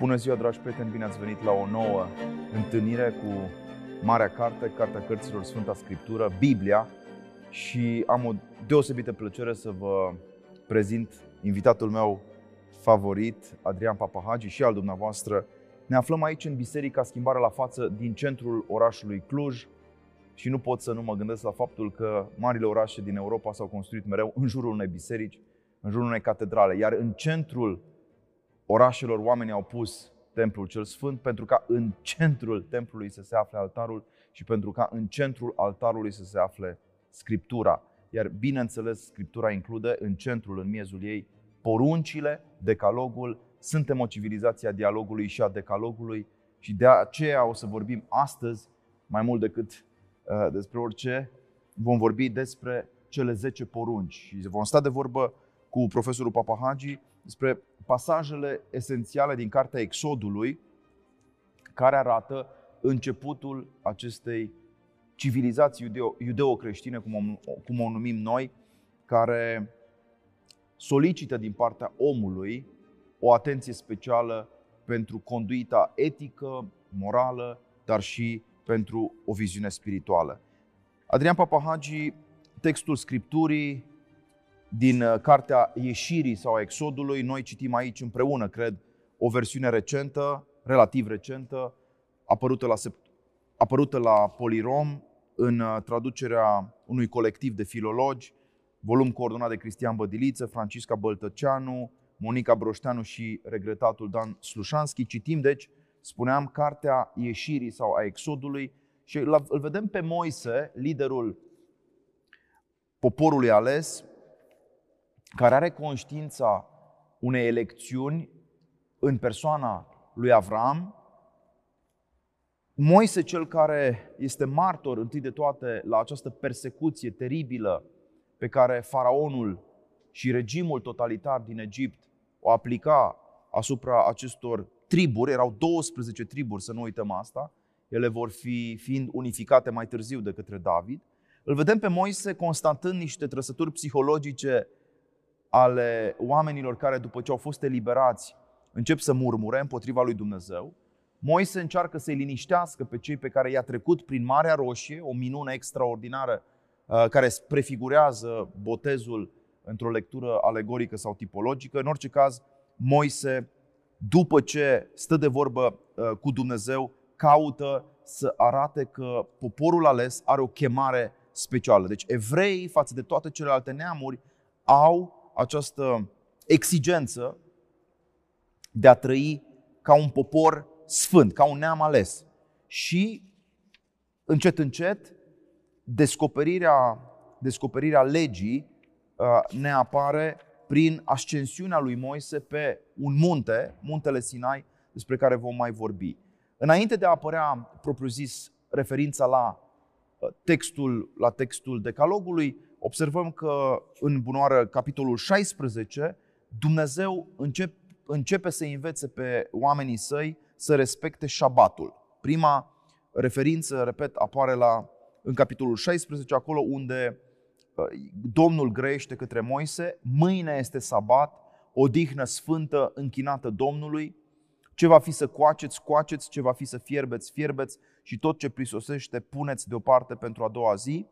Bună ziua, dragi prieteni, bine ați venit la o nouă întâlnire cu Marea Carte, Cartea Cărților Sfânta Scriptură, Biblia. Și am o deosebită plăcere să vă prezint invitatul meu favorit, Adrian Papahagi și al dumneavoastră. Ne aflăm aici în Biserica Schimbare la Față din centrul orașului Cluj și nu pot să nu mă gândesc la faptul că marile orașe din Europa s-au construit mereu în jurul unei biserici, în jurul unei catedrale, iar în centrul orașelor oamenii au pus templul cel sfânt pentru ca în centrul templului să se afle altarul și pentru ca în centrul altarului să se afle Scriptura. Iar bineînțeles, Scriptura include în centrul, în miezul ei, poruncile, decalogul, suntem o civilizație a dialogului și a decalogului și de aceea o să vorbim astăzi, mai mult decât uh, despre orice, vom vorbi despre cele 10 porunci și vom sta de vorbă cu profesorul Papahagi despre pasajele esențiale din cartea Exodului care arată începutul acestei civilizații iudeo-creștine, cum o, cum o numim noi, care solicită din partea omului o atenție specială pentru conduita etică, morală, dar și pentru o viziune spirituală. Adrian Papahagi, textul Scripturii, din uh, cartea Ieșirii sau a Exodului. Noi citim aici împreună, cred, o versiune recentă, relativ recentă, apărută la, apărută la Polirom în uh, traducerea unui colectiv de filologi, volum coordonat de Cristian Bădiliță, Francisca Băltăceanu, Monica Broșteanu și regretatul Dan Slușanski. Citim, deci, spuneam, cartea Ieșirii sau a Exodului și îl vedem pe Moise, liderul poporului ales, care are conștiința unei elecțiuni în persoana lui Avram, Moise, cel care este martor întâi de toate la această persecuție teribilă pe care faraonul și regimul totalitar din Egipt o aplica asupra acestor triburi, erau 12 triburi, să nu uităm asta, ele vor fi fiind unificate mai târziu de către David. Îl vedem pe Moise constatând niște trăsături psihologice ale oamenilor care, după ce au fost eliberați, încep să murmure împotriva lui Dumnezeu. Moise încearcă să-i liniștească pe cei pe care i-a trecut prin Marea Roșie, o minune extraordinară uh, care prefigurează botezul într-o lectură alegorică sau tipologică. În orice caz, Moise, după ce stă de vorbă uh, cu Dumnezeu, caută să arate că poporul ales are o chemare specială. Deci evreii, față de toate celelalte neamuri, au această exigență de a trăi ca un popor sfânt, ca un neam ales. Și încet, încet, descoperirea, descoperirea legii uh, ne apare prin ascensiunea lui Moise pe un munte, muntele Sinai, despre care vom mai vorbi. Înainte de a apărea, propriu-zis, referința la uh, textul, la textul decalogului, observăm că în bunoară capitolul 16, Dumnezeu încep, începe să învețe pe oamenii săi să respecte șabatul. Prima referință, repet, apare la, în capitolul 16, acolo unde uh, Domnul grăiește către Moise, mâine este sabat, o dihnă sfântă închinată Domnului, ce va fi să coaceți, coaceți, ce va fi să fierbeți, fierbeți și tot ce prisosește puneți deoparte pentru a doua zi.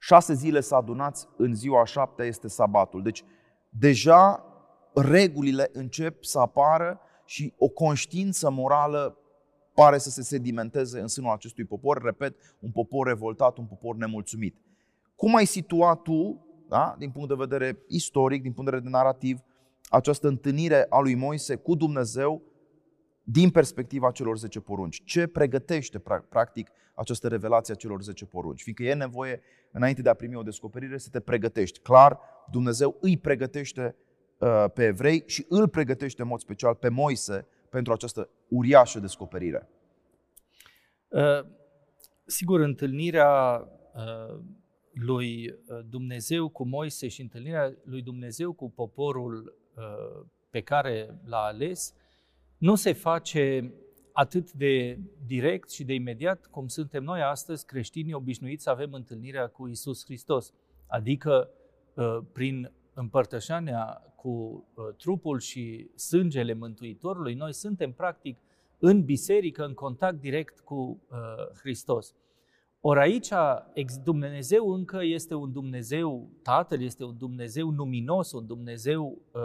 Șase zile să adunați, în ziua a șaptea este sabatul. Deci deja regulile încep să apară și o conștiință morală pare să se sedimenteze în sânul acestui popor. Repet, un popor revoltat, un popor nemulțumit. Cum ai situat tu, da, din punct de vedere istoric, din punct de vedere narrativ, această întâlnire a lui Moise cu Dumnezeu din perspectiva celor 10 porunci. Ce pregătește, practic, această revelație a celor 10 porunci? Fiindcă e nevoie, înainte de a primi o descoperire, să te pregătești. Clar, Dumnezeu îi pregătește uh, pe evrei și îl pregătește în mod special pe Moise pentru această uriașă descoperire. Uh, sigur, întâlnirea uh, lui Dumnezeu cu Moise și întâlnirea lui Dumnezeu cu poporul pe care l-a ales nu se face atât de direct și de imediat cum suntem noi astăzi creștini obișnuiți să avem întâlnirea cu Isus Hristos, adică uh, prin împărtășania cu uh, trupul și sângele Mântuitorului, noi suntem practic în biserică, în contact direct cu uh, Hristos. Ori aici Dumnezeu încă este un Dumnezeu, Tatăl este un Dumnezeu luminos, un Dumnezeu uh,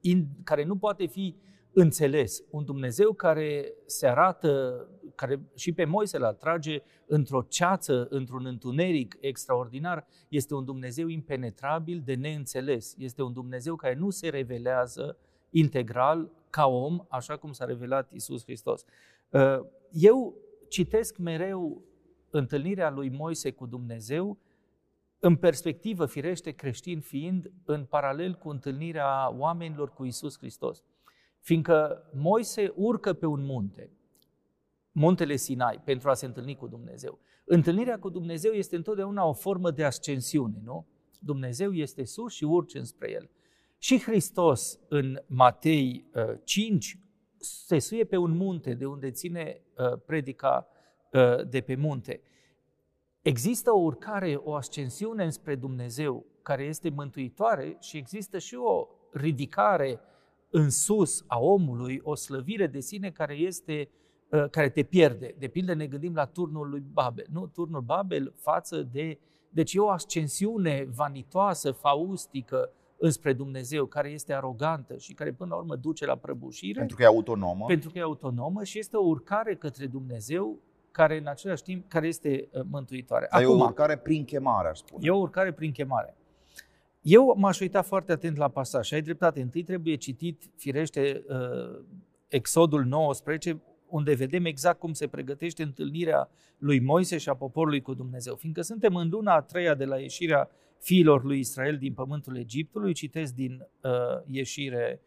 in, care nu poate fi înțeles, un Dumnezeu care se arată, care și pe Moise îl atrage într-o ceață, într-un întuneric extraordinar, este un Dumnezeu impenetrabil de neînțeles. Este un Dumnezeu care nu se revelează integral ca om, așa cum s-a revelat Isus Hristos. Uh, eu citesc mereu întâlnirea lui Moise cu Dumnezeu în perspectivă, firește, creștin fiind, în paralel cu întâlnirea oamenilor cu Isus Hristos. Fiindcă Moise urcă pe un munte, muntele Sinai, pentru a se întâlni cu Dumnezeu. Întâlnirea cu Dumnezeu este întotdeauna o formă de ascensiune, nu? Dumnezeu este sus și urci înspre El. Și Hristos în Matei 5 uh, se suie pe un munte de unde ține uh, predica uh, de pe munte. Există o urcare, o ascensiune înspre Dumnezeu care este mântuitoare și există și o ridicare în sus a omului, o slăvire de sine care este care te pierde. De pildă ne gândim la turnul lui Babel. Nu? Turnul Babel față de... Deci e o ascensiune vanitoasă, faustică, înspre Dumnezeu, care este arogantă și care până la urmă duce la prăbușire. Pentru că e autonomă. Pentru că e autonomă și este o urcare către Dumnezeu care în același timp care este uh, mântuitoare. Dar Acum, e o urcare prin chemare, aș spune. E o urcare prin chemare. Eu m-aș uita foarte atent la pasaj și ai dreptate. Întâi trebuie citit, firește, uh, Exodul 19, unde vedem exact cum se pregătește întâlnirea lui Moise și a poporului cu Dumnezeu. Fiindcă suntem în luna a treia de la ieșirea fiilor lui Israel din pământul Egiptului, citesc din uh, ieșire 19.1,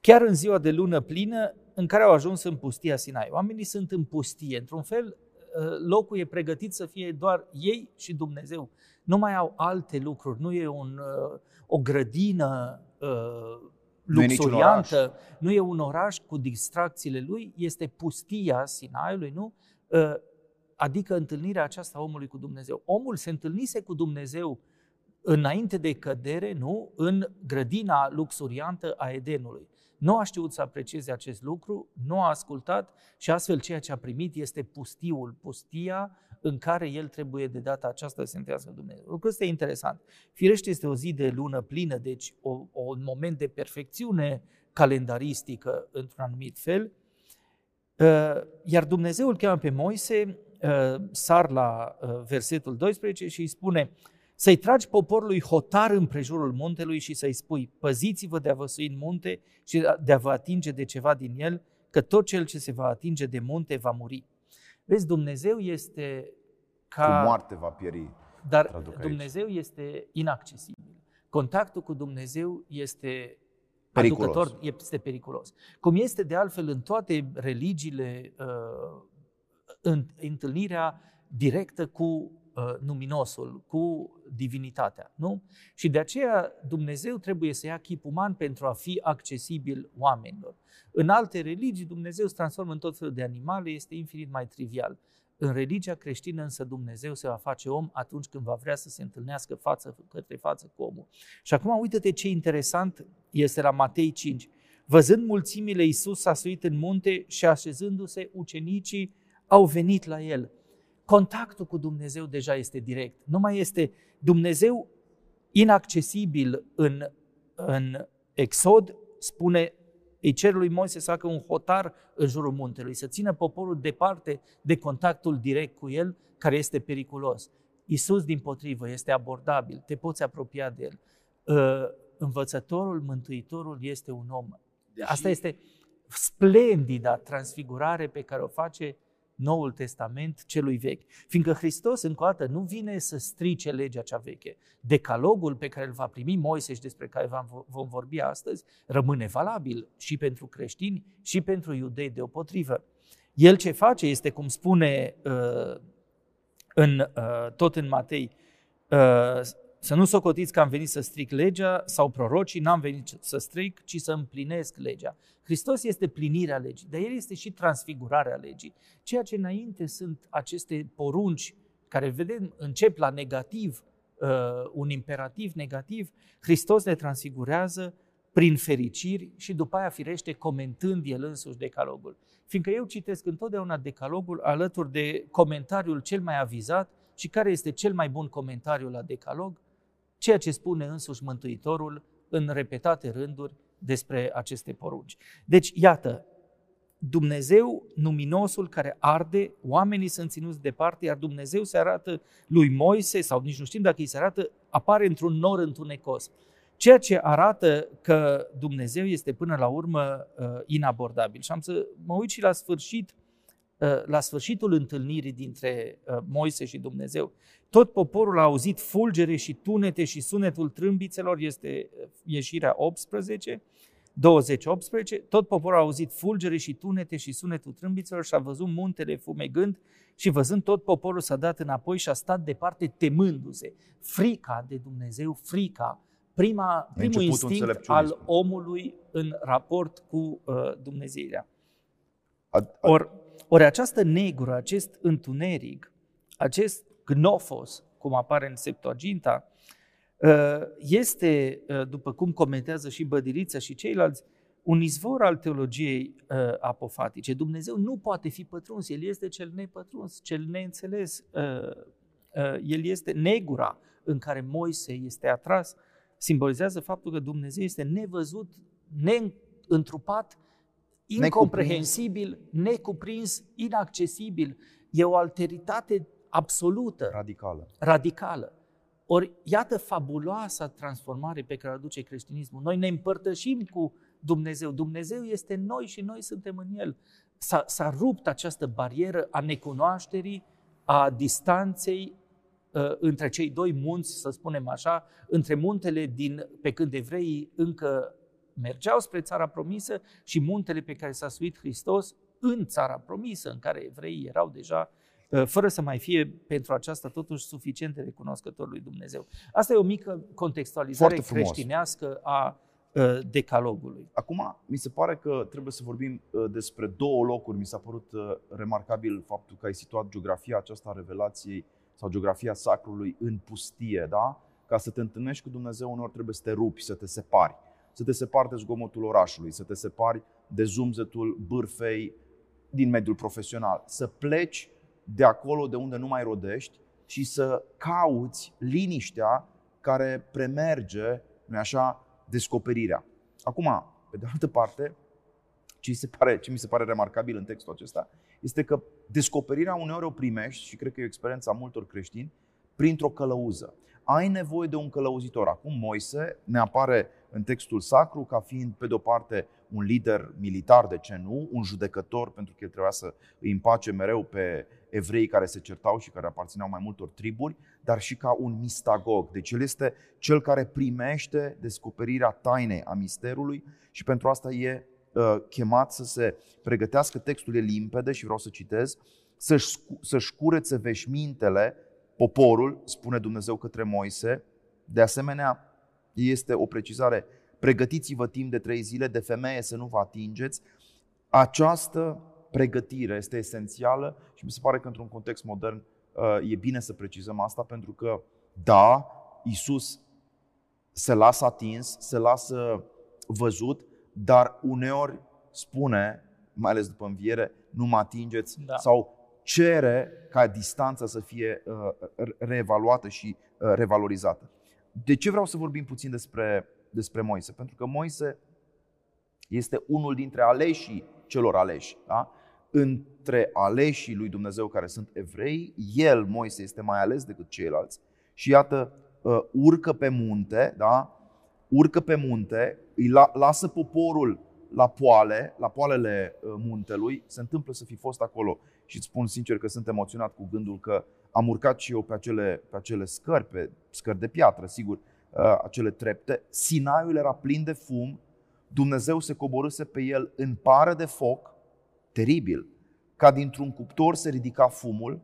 chiar în ziua de lună plină în care au ajuns în pustia Sinai. Oamenii sunt în pustie, într-un fel uh, locul e pregătit să fie doar ei și Dumnezeu. Nu mai au alte lucruri, nu e un, uh, o grădină uh, luxuriantă, nu e, nu e un oraș cu distracțiile lui, este pustia Sinaiului, nu? Uh, adică întâlnirea aceasta a omului cu Dumnezeu. Omul se întâlnise cu Dumnezeu înainte de cădere, nu? În grădina luxuriantă a Edenului. Nu a știut să aprecieze acest lucru, nu a ascultat și astfel ceea ce a primit este pustiul, pustia în care el trebuie de data aceasta să se întâlnească Dumnezeu. Lucrul este interesant. Firește este o zi de lună plină, deci o, o, un moment de perfecțiune calendaristică într-un anumit fel, uh, iar Dumnezeu îl cheamă pe Moise Uh, sar la uh, versetul 12 și îi spune să-i tragi poporului hotar împrejurul muntelui și să-i spui, păziți-vă de a vă sui în munte și de a vă atinge de ceva din el, că tot cel ce se va atinge de munte va muri. Vezi, Dumnezeu este ca... Cu moarte va pieri. Dar Dumnezeu aici. este inaccesibil. Contactul cu Dumnezeu este periculos. aducător, este periculos. Cum este de altfel în toate religiile uh, în întâlnirea directă cu uh, numinosul, cu divinitatea. Nu? Și de aceea Dumnezeu trebuie să ia chip uman pentru a fi accesibil oamenilor. În alte religii Dumnezeu se transformă în tot felul de animale, este infinit mai trivial. În religia creștină însă Dumnezeu se va face om atunci când va vrea să se întâlnească față către față cu omul. Și acum uite-te ce interesant este la Matei 5. Văzând mulțimile, Iisus s-a suit în munte și așezându-se, ucenicii au venit la el. Contactul cu Dumnezeu deja este direct. Nu mai este Dumnezeu inaccesibil în, în Exod, spune îi cer lui Moise să facă un hotar în jurul muntelui, să țină poporul departe de contactul direct cu el, care este periculos. Isus, din potrivă, este abordabil, te poți apropia de el. Ă, învățătorul, mântuitorul este un om. Asta este splendida transfigurare pe care o face Noul Testament celui vechi. Fiindcă Hristos, încă o dată, nu vine să strice legea cea veche. Decalogul pe care îl va primi Moise și despre care vom vorbi astăzi rămâne valabil și pentru creștini și pentru iudei deopotrivă. El ce face este, cum spune uh, în, uh, tot în Matei, uh, să nu socotiți că am venit să stric legea sau prorocii, n-am venit să stric, ci să împlinesc legea. Hristos este plinirea legii, dar El este și transfigurarea legii. Ceea ce înainte sunt aceste porunci care vedem încep la negativ, uh, un imperativ negativ, Hristos le transfigurează prin fericiri și după aia firește comentând el însuși decalogul. Fiindcă eu citesc întotdeauna decalogul alături de comentariul cel mai avizat și care este cel mai bun comentariu la decalog, ceea ce spune însuși Mântuitorul în repetate rânduri despre aceste porunci. Deci, iată, Dumnezeu, numinosul care arde, oamenii sunt ținuți departe, iar Dumnezeu se arată lui Moise, sau nici nu știm dacă îi se arată, apare într-un nor întunecos. Ceea ce arată că Dumnezeu este până la urmă uh, inabordabil. Și am să mă uit și la sfârșit, uh, la sfârșitul întâlnirii dintre uh, Moise și Dumnezeu. Tot poporul a auzit fulgere și tunete și sunetul trâmbițelor, este ieșirea 18, 2018, tot poporul a auzit fulgere și tunete și sunetul trâmbițelor și a văzut muntele fumegând și văzând tot poporul s-a dat înapoi și a stat departe temându-se. Frica de Dumnezeu, frica prima, primul instinct al omului în raport cu uh, Dumnezeirea. Ori or această negură, acest întuneric, acest gnofos, cum apare în Septuaginta, uh, este, uh, după cum comentează și Bădirița și ceilalți, un izvor al teologiei uh, apofatice. Dumnezeu nu poate fi pătruns, El este cel nepătruns, cel neînțeles. Uh, uh, el este negura în care Moise este atras uh, simbolizează faptul că Dumnezeu este nevăzut, neîntrupat, incomprehensibil, necuprins, inaccesibil. E o alteritate absolută. Radicală. Radicală. Ori, iată fabuloasa transformare pe care o aduce creștinismul. Noi ne împărtășim cu Dumnezeu. Dumnezeu este noi și noi suntem în El. S-a, s-a rupt această barieră a necunoașterii, a distanței, Uh, între cei doi munți, să spunem așa, între muntele din, pe când evreii încă mergeau spre țara promisă și muntele pe care s-a suit Hristos în țara promisă, în care evreii erau deja uh, fără să mai fie pentru aceasta totuși suficient de recunoscător lui Dumnezeu. Asta e o mică contextualizare creștinească a uh, decalogului. Acum, mi se pare că trebuie să vorbim despre două locuri. Mi s-a părut remarcabil faptul că ai situat geografia aceasta a revelației sau geografia sacrului în pustie, da? Ca să te întâlnești cu Dumnezeu, uneori trebuie să te rupi, să te separi. Să te separi de zgomotul orașului, să te separi de zumzetul bârfei din mediul profesional. Să pleci de acolo de unde nu mai rodești și să cauți liniștea care premerge, nu așa, descoperirea. Acum, pe de altă parte, ce, se pare, ce mi se pare remarcabil în textul acesta este că descoperirea uneori o primești, și cred că e o experiență a multor creștini, printr-o călăuză. Ai nevoie de un călăuzitor. Acum Moise ne apare în textul sacru ca fiind, pe de-o parte, un lider militar, de ce nu, un judecător, pentru că el trebuia să îi împace mereu pe evrei care se certau și care aparțineau mai multor triburi, dar și ca un mistagog. Deci el este cel care primește descoperirea tainei a misterului și pentru asta e Uh, chemat să se pregătească, textul e limpede și vreau să citez, să-și, să-și curețe veșmintele, poporul, spune Dumnezeu către Moise. De asemenea, este o precizare, pregătiți-vă timp de trei zile, de femeie să nu vă atingeți. Această pregătire este esențială și mi se pare că într-un context modern uh, e bine să precizăm asta pentru că, da, Isus se lasă atins, se lasă văzut, dar uneori spune, mai ales după înviere, nu mă atingeți da. sau cere ca distanța să fie uh, reevaluată și uh, revalorizată. De ce vreau să vorbim puțin despre, despre Moise? Pentru că Moise este unul dintre aleșii celor aleși. Da? Între aleșii lui Dumnezeu care sunt evrei, el, Moise, este mai ales decât ceilalți. Și iată, uh, urcă pe munte, da? urcă pe munte, îi la, lasă poporul la poale, la poalele uh, muntelui, se întâmplă să fi fost acolo și îți spun sincer că sunt emoționat cu gândul că am urcat și eu pe acele, pe acele scări, pe scări de piatră, sigur, uh, acele trepte. Sinaiul era plin de fum, Dumnezeu se coborâse pe el în pară de foc, teribil, ca dintr-un cuptor se ridica fumul,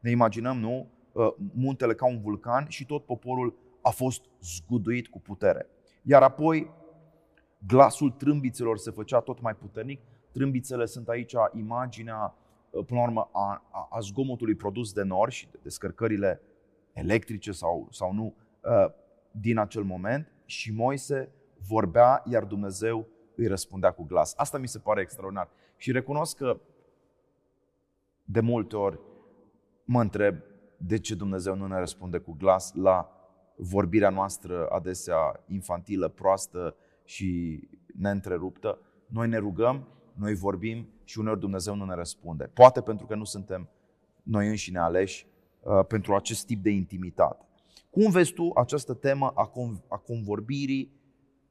ne imaginăm, nu? Uh, muntele ca un vulcan și tot poporul a fost zguduit cu putere. Iar apoi glasul trâmbițelor se făcea tot mai puternic. Trâmbițele sunt aici imaginea, până la urmă, a, a, a zgomotului produs de nori și de descărcările electrice sau, sau nu din acel moment. Și Moise vorbea, iar Dumnezeu îi răspundea cu glas. Asta mi se pare extraordinar. Și recunosc că de multe ori mă întreb de ce Dumnezeu nu ne răspunde cu glas la vorbirea noastră adesea infantilă, proastă și neîntreruptă. Noi ne rugăm, noi vorbim și uneori Dumnezeu nu ne răspunde. Poate pentru că nu suntem noi înșine aleși uh, pentru acest tip de intimitate. Cum vezi tu această temă a, con- a convorbirii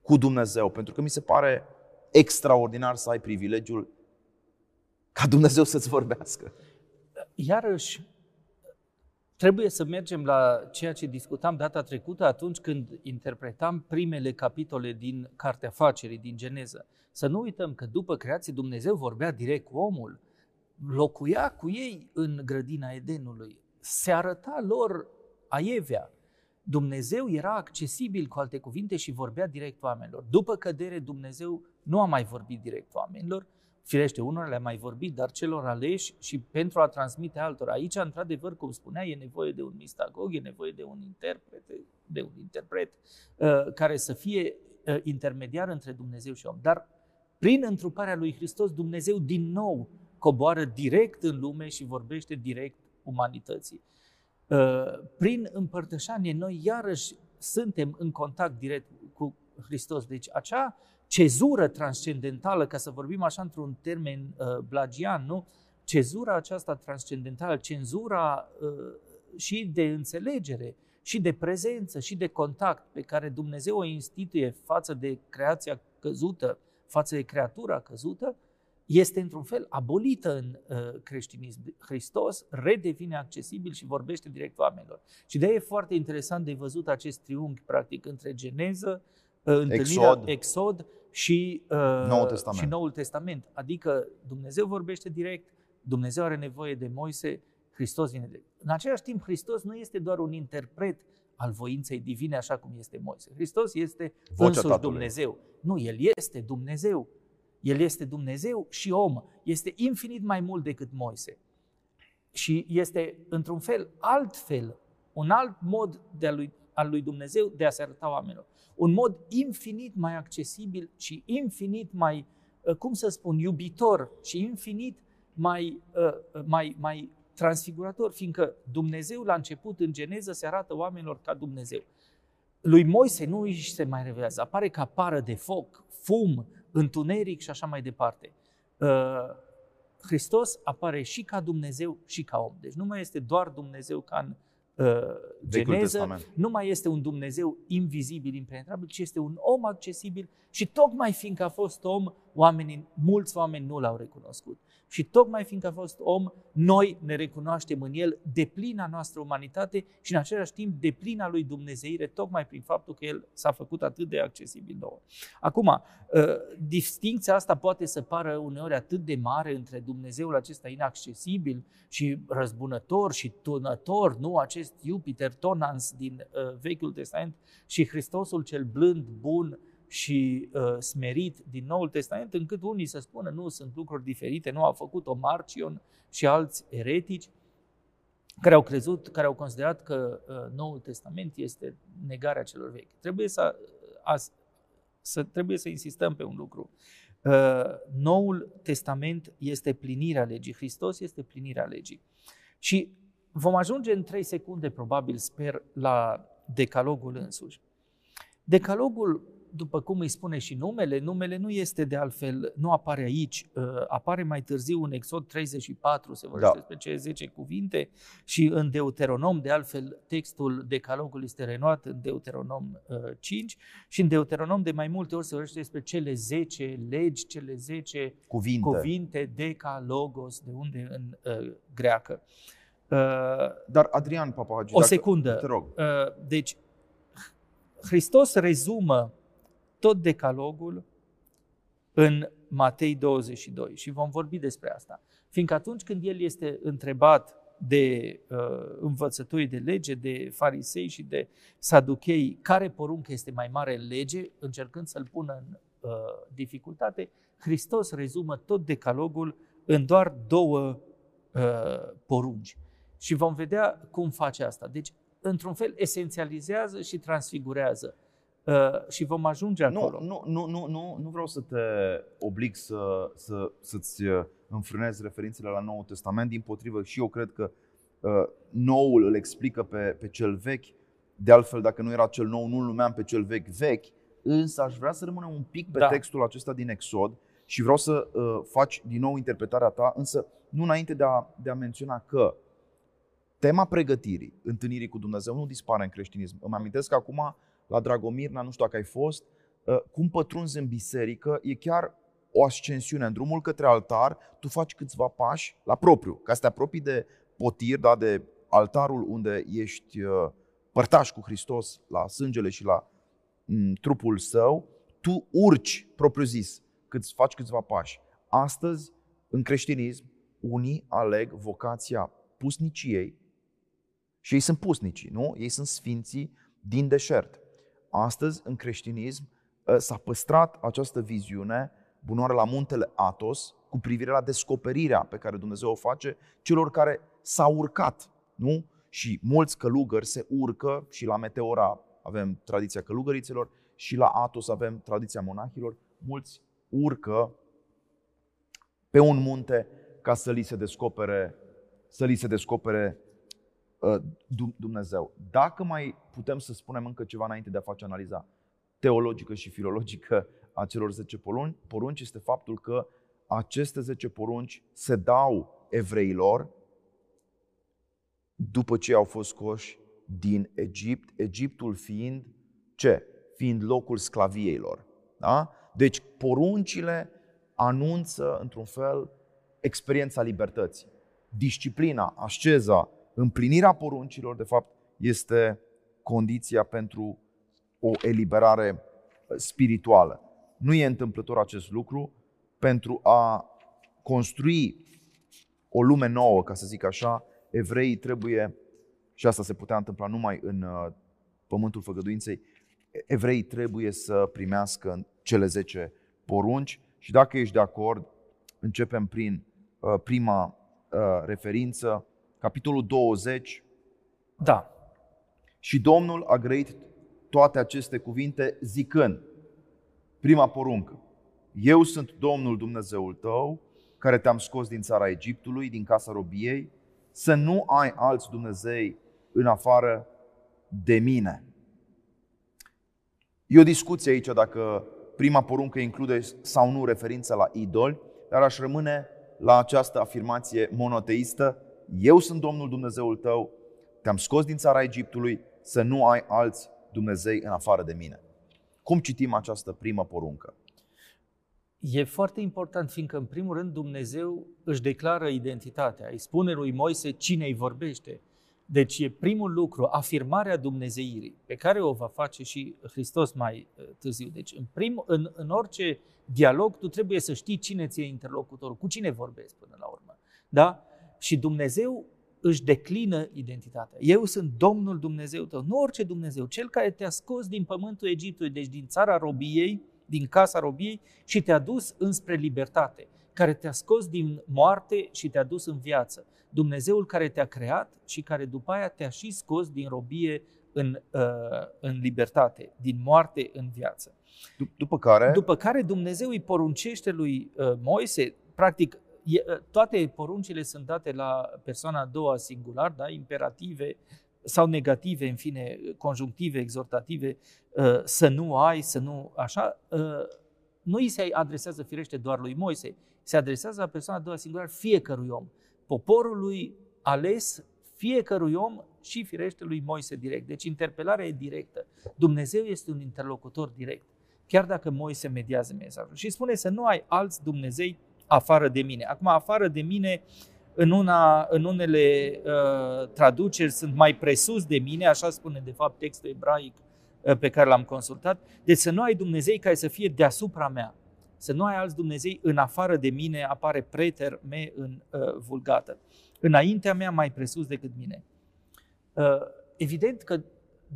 cu Dumnezeu? Pentru că mi se pare extraordinar să ai privilegiul ca Dumnezeu să-ți vorbească. Iarăși, trebuie să mergem la ceea ce discutam data trecută atunci când interpretam primele capitole din Cartea Facerii, din Geneză. Să nu uităm că după creație Dumnezeu vorbea direct cu omul, locuia cu ei în grădina Edenului, se arăta lor aievea. Dumnezeu era accesibil, cu alte cuvinte, și vorbea direct oamenilor. După cădere, Dumnezeu nu a mai vorbit direct oamenilor, Firește, unora le-a mai vorbit, dar celor aleși și pentru a transmite altora. Aici, într-adevăr, cum spunea, e nevoie de un mistagog, e nevoie de un interpret, de un interpret uh, care să fie uh, intermediar între Dumnezeu și om. Dar prin întruparea lui Hristos, Dumnezeu din nou coboară direct în lume și vorbește direct umanității. Uh, prin împărtășanie, noi iarăși suntem în contact direct cu Hristos. Deci acea cezură transcendentală, ca să vorbim așa într-un termen uh, blagian, nu? Cezura aceasta transcendentală, cenzura uh, și de înțelegere, și de prezență, și de contact pe care Dumnezeu o instituie față de creația căzută, față de creatura căzută, este într-un fel abolită în uh, creștinism. Hristos redevine accesibil și vorbește direct oamenilor. Și de e foarte interesant de văzut acest triunghi, practic, între geneză, întâlnirea Exod, Exod și, uh, Noul Testament. și Noul Testament. Adică Dumnezeu vorbește direct, Dumnezeu are nevoie de Moise, Hristos vine de... În același timp, Hristos nu este doar un interpret al voinței divine așa cum este Moise. Hristos este Vocea însuși tatălui. Dumnezeu. Nu, El este Dumnezeu. El este Dumnezeu și om. Este infinit mai mult decât Moise. Și este, într-un fel, altfel, un alt mod de a lui, al lui Dumnezeu de a se arăta oamenilor un mod infinit mai accesibil și infinit mai, uh, cum să spun, iubitor și infinit mai, uh, mai, mai transfigurator, fiindcă Dumnezeu la început, în Geneză, se arată oamenilor ca Dumnezeu. Lui Moise nu își se mai revelează, apare ca pară de foc, fum, întuneric și așa mai departe. Uh, Hristos apare și ca Dumnezeu și ca om. Deci nu mai este doar Dumnezeu ca în uh, geneză, nu mai este un Dumnezeu invizibil, impenetrabil, ci este un om accesibil și tocmai fiindcă a fost om, oamenii, mulți oameni nu l-au recunoscut. Și tocmai fiindcă a fost om, noi ne recunoaștem în el de plina noastră umanitate și în același timp de plina lui Dumnezeire, tocmai prin faptul că el s-a făcut atât de accesibil nouă. Acum, ă, distinția asta poate să pară uneori atât de mare între Dumnezeul acesta inaccesibil și răzbunător și tunător, nu acest Jupiter tonans din ă, Vechiul Testament și Hristosul cel blând, bun, și uh, smerit din Noul Testament, încât unii să spună nu, sunt lucruri diferite, nu au făcut-o Marcion și alți eretici care au crezut, care au considerat că uh, Noul Testament este negarea celor vechi. Trebuie să, a, să, trebuie să insistăm pe un lucru. Uh, Noul Testament este plinirea legii, Hristos este plinirea legii. Și vom ajunge în trei secunde, probabil, sper, la decalogul însuși. Decalogul după cum îi spune și numele, numele nu este de altfel, nu apare aici, uh, apare mai târziu în Exod 34, se vorbește da. despre cele 10 cuvinte și în Deuteronom, de altfel textul decalogului este renuat în Deuteronom 5 uh, și în Deuteronom de mai multe ori se vorbește despre cele 10 legi, cele 10 cuvinte, cuvinte decalogos, de unde în uh, greacă. Uh, Dar Adrian Papagi, o secundă. Te rog. Uh, deci Hristos rezumă tot decalogul în Matei 22 și vom vorbi despre asta. Fiindcă atunci când el este întrebat de uh, învățători de lege, de farisei și de saduchei care poruncă este mai mare în lege, încercând să-l pună în uh, dificultate, Hristos rezumă tot decalogul în doar două uh, porunci. Și vom vedea cum face asta. Deci, într-un fel, esențializează și transfigurează. Uh, și vom ajunge acolo. Nu, nu, nu, nu, nu vreau să te oblig să, să, să-ți uh, înfrânezi referințele la Noul Testament, din potrivă și eu cred că uh, noul îl explică pe, pe cel vechi. De altfel, dacă nu era cel nou, nu-l numeam pe cel vechi vechi, însă aș vrea să rămânem un pic pe da. textul acesta din Exod și vreau să uh, faci din nou interpretarea ta, însă nu înainte de a, de a menționa că tema pregătirii, întâlnirii cu Dumnezeu, nu dispare în creștinism. Îmi amintesc că acum, la Dragomirna, nu știu dacă ai fost, uh, cum pătrunzi în biserică, e chiar o ascensiune. În drumul către altar, tu faci câțiva pași la propriu, ca să te apropii de potir, da, de altarul unde ești uh, părtaș cu Hristos la sângele și la mm, trupul său, tu urci, propriu zis, cât faci câțiva pași. Astăzi, în creștinism, unii aleg vocația pusniciei și ei sunt pusnicii, nu? Ei sunt sfinții din deșert. Astăzi, în creștinism, ă, s-a păstrat această viziune bunoare la muntele Atos cu privire la descoperirea pe care Dumnezeu o face celor care s-au urcat, nu? Și mulți călugări se urcă și la Meteora avem tradiția călugăriților și la Atos avem tradiția monahilor. Mulți urcă pe un munte ca să li se descopere, să li se descopere uh, Dumnezeu. Dacă mai putem să spunem încă ceva înainte de a face analiza teologică și filologică a celor 10 porunci, este faptul că aceste 10 porunci se dau evreilor după ce au fost scoși din Egipt, Egiptul fiind ce? Fiind locul sclaviei lor. Da? Deci poruncile anunță, într-un fel, experiența libertății. Disciplina, asceza, împlinirea poruncilor, de fapt, este condiția pentru o eliberare spirituală. Nu e întâmplător acest lucru pentru a construi o lume nouă, ca să zic așa, evreii trebuie, și asta se putea întâmpla numai în uh, pământul făgăduinței, evreii trebuie să primească cele 10 porunci și dacă ești de acord, începem prin uh, prima uh, referință, capitolul 20. Da. Și Domnul a grăit toate aceste cuvinte zicând, prima poruncă, eu sunt Domnul Dumnezeul tău, care te-am scos din țara Egiptului, din casa robiei, să nu ai alți Dumnezei în afară de mine. E o discuție aici dacă prima poruncă include sau nu referință la idoli, dar aș rămâne la această afirmație monoteistă, eu sunt Domnul Dumnezeul tău, te-am scos din țara Egiptului, să nu ai alți Dumnezei în afară de mine. Cum citim această primă poruncă? E foarte important, fiindcă, în primul rând, Dumnezeu își declară identitatea. Îi spune lui Moise cine îi vorbește. Deci e primul lucru, afirmarea Dumnezeirii, pe care o va face și Hristos mai uh, târziu. Deci în, prim, în, în orice dialog tu trebuie să știi cine ți-e interlocutorul, cu cine vorbesc până la urmă. Da? Și Dumnezeu își declină identitatea. Eu sunt Domnul Dumnezeu tău, nu orice Dumnezeu, cel care te-a scos din pământul Egiptului, deci din țara robiei, din casa robiei și te-a dus înspre libertate, care te-a scos din moarte și te-a dus în viață. Dumnezeul care te-a creat și care după aia te-a și scos din robie în, uh, în libertate, din moarte în viață. După care? După care Dumnezeu îi poruncește lui uh, Moise, practic e, uh, toate poruncile sunt date la persoana a doua singular, da? imperative sau negative, în fine, conjunctive, exhortative, uh, să nu ai, să nu așa, uh, nu îi se adresează firește doar lui Moise, se adresează la persoana a doua singular fiecărui om poporului ales fiecărui om și firește lui Moise direct. Deci interpelarea e directă. Dumnezeu este un interlocutor direct, chiar dacă Moise mediază mesajul. Și spune să nu ai alți Dumnezei afară de mine. Acum, afară de mine, în, una, în unele uh, traduceri sunt mai presus de mine, așa spune de fapt textul ebraic uh, pe care l-am consultat. Deci să nu ai Dumnezei care să fie deasupra mea. să nu ai alți Dumnezei în afară de mine, apare preter me în uh, vulgată. Înaintea mea mai presus decât mine. Uh, evident că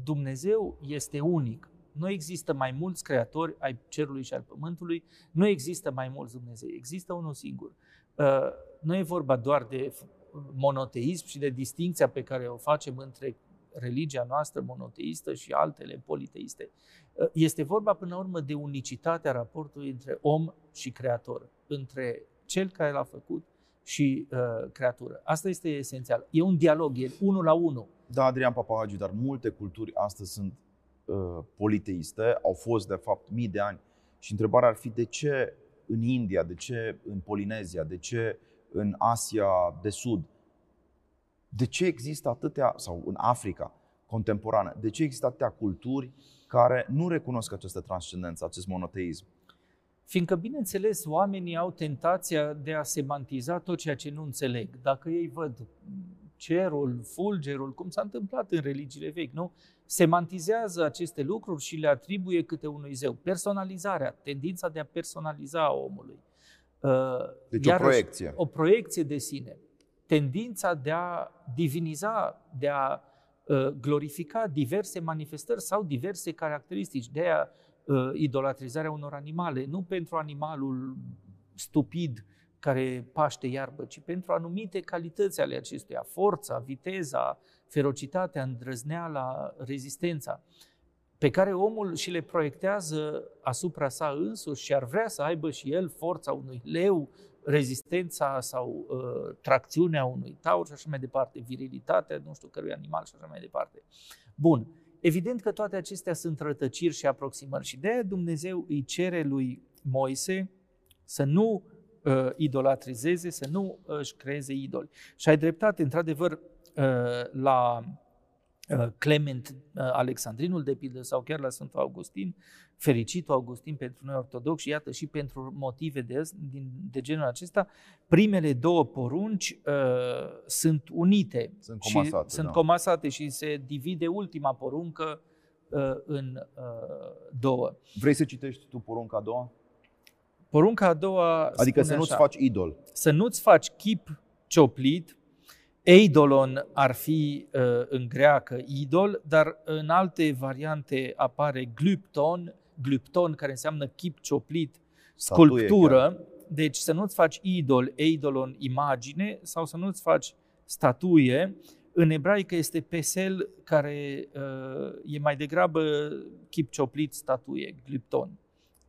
Dumnezeu este unic. Nu există mai mulți creatori ai cerului și al pământului, nu există mai mulți Dumnezei, există unul singur. Uh, nu e vorba doar de monoteism și de distinția pe care o facem între religia noastră monoteistă și altele politeiste. Uh, este vorba până la urmă de unicitatea raportului între om și creator, între cel care l-a făcut și uh, creatură. Asta este esențial. E un dialog, e unul la unul. Da, Adrian Papahagiu, dar multe culturi astăzi sunt uh, politeiste, au fost de fapt mii de ani și întrebarea ar fi de ce în India, de ce în Polinezia, de ce în Asia de Sud, de ce există atâtea, sau în Africa contemporană, de ce există atâtea culturi care nu recunosc această transcendență, acest monoteism? Fiindcă, bineînțeles, oamenii au tentația de a semantiza tot ceea ce nu înțeleg. Dacă ei văd cerul, fulgerul, cum s-a întâmplat în religiile vechi, nu? Semantizează aceste lucruri și le atribuie câte unui zeu. Personalizarea, tendința de a personaliza a omului. Uh, deci Iarăși, o proiecție. O proiecție de sine. Tendința de a diviniza, de a uh, glorifica diverse manifestări sau diverse caracteristici, de a uh, idolatrizarea unor animale, nu pentru animalul stupid care paște iarbă, ci pentru anumite calități ale acestuia, forța, viteza, ferocitatea, îndrăzneala, rezistența, pe care omul și le proiectează asupra sa însuși și ar vrea să aibă și el forța unui leu, rezistența sau uh, tracțiunea unui taur și așa mai departe, virilitatea, nu știu, cărui animal și așa mai departe. Bun, evident că toate acestea sunt rătăciri și aproximări și de aia Dumnezeu îi cere lui Moise să nu uh, idolatrizeze, să nu își creeze idoli. Și ai dreptate, într-adevăr, uh, la uh, Clement uh, Alexandrinul, de pildă, sau chiar la Sfântul Augustin, fericitul Augustin pentru noi ortodoxi, iată și pentru motive de, din, de genul acesta, primele două porunci uh, sunt unite. Sunt comasate. Și, sunt da. comasate și se divide ultima poruncă uh, în uh, două. Vrei să citești tu porunca a doua? Porunca a doua Adică să nu-ți așa, faci idol. Să nu-ți faci chip cioplit, Eidolon ar fi uh, în greacă idol, dar în alte variante apare glypton, glypton care înseamnă chip cioplit, Statuie sculptură. chiar. Deci să nu-ți faci idol, eidolon, imagine, sau să nu-ți faci statuie. În ebraică este pesel care uh, e mai degrabă chip cioplit, statuie, glypton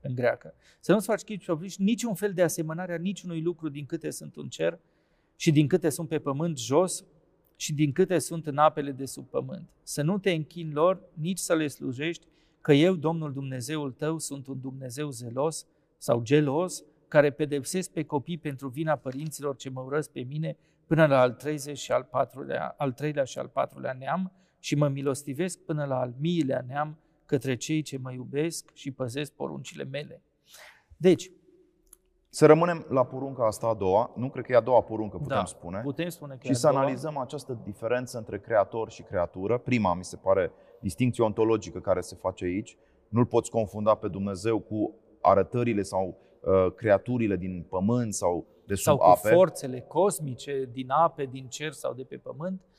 în greacă. Să nu-ți faci chip cioplit niciun fel de asemănare a niciunui lucru din câte sunt în cer și din câte sunt pe pământ jos și din câte sunt în apele de sub pământ. Să nu te închini lor, nici să le slujești, că eu, Domnul Dumnezeul tău, sunt un Dumnezeu zelos sau gelos, care pedepsesc pe copii pentru vina părinților ce mă urăsc pe mine până la al, 30 și al, patrulea, al treilea și al patrulea neam și mă milostivesc până la al miilea neam către cei ce mă iubesc și păzesc poruncile mele. Deci, Să rămânem la porunca asta a doua, nu cred că e a doua poruncă, putem da, spune, putem spune că și e a să doua. analizăm această diferență între creator și creatură. Prima, mi se pare, distinție ontologică care se face aici. Nu-L poți confunda pe Dumnezeu cu arătările sau uh, creaturile din pământ sau de sub sau cu ape. forțele cosmice din ape, din cer sau de pe pământ, uh,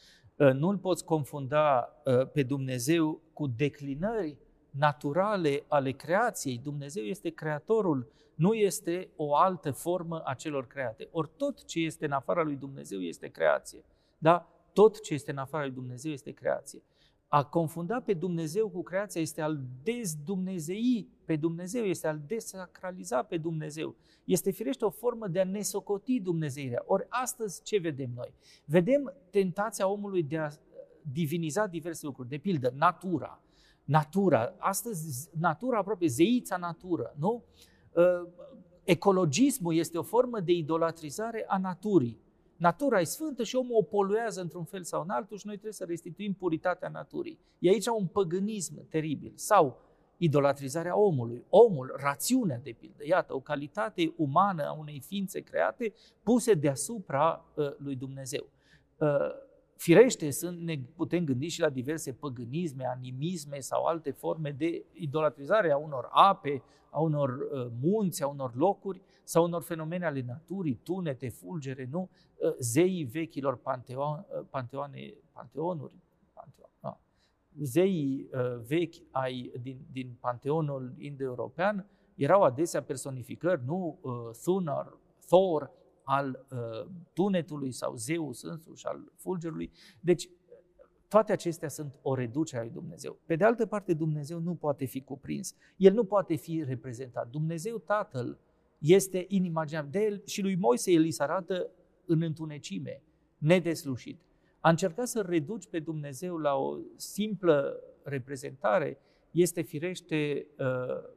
nu-L poți confunda uh, pe Dumnezeu cu declinări naturale ale creației. Dumnezeu este creatorul, nu este o altă formă a celor create. Ori tot ce este în afara lui Dumnezeu este creație. Da? Tot ce este în afara lui Dumnezeu este creație. A confunda pe Dumnezeu cu creația este al dezdumnezei pe Dumnezeu, este al desacraliza pe Dumnezeu. Este firește o formă de a nesocoti Dumnezeirea. Ori astăzi ce vedem noi? Vedem tentația omului de a diviniza diverse lucruri. De pildă, natura. Natura. Astăzi, natura aproape, zeița natură, nu? Uh, Ecologismul este o formă de idolatrizare a naturii. Natura e sfântă și omul o poluează într-un fel sau în altul și noi trebuie să restituim puritatea naturii. E aici un păgânism teribil. Sau idolatrizarea omului. Omul, rațiunea de pildă, iată, o calitate umană a unei ființe create puse deasupra uh, lui Dumnezeu. Uh, Firește, sunt, ne putem gândi și la diverse păgânisme, animisme sau alte forme de idolatrizare a unor ape, a unor uh, munți, a unor locuri sau unor fenomene ale naturii, tunete, fulgere, nu? Uh, zeii vechilor panteon, uh, panteoane, panteonuri, panteon, no. zeii vechi ai, din, din panteonul indo-european erau adesea personificări, nu? Thunar, Thor, al uh, tunetului sau Zeus însuși, al fulgerului. Deci, toate acestea sunt o reducere a lui Dumnezeu. Pe de altă parte, Dumnezeu nu poate fi cuprins. El nu poate fi reprezentat. Dumnezeu Tatăl este inimaginabil. De el și lui Moise el îi se arată în întunecime, nedeslușit. A încercat să reduci pe Dumnezeu la o simplă reprezentare este firește uh,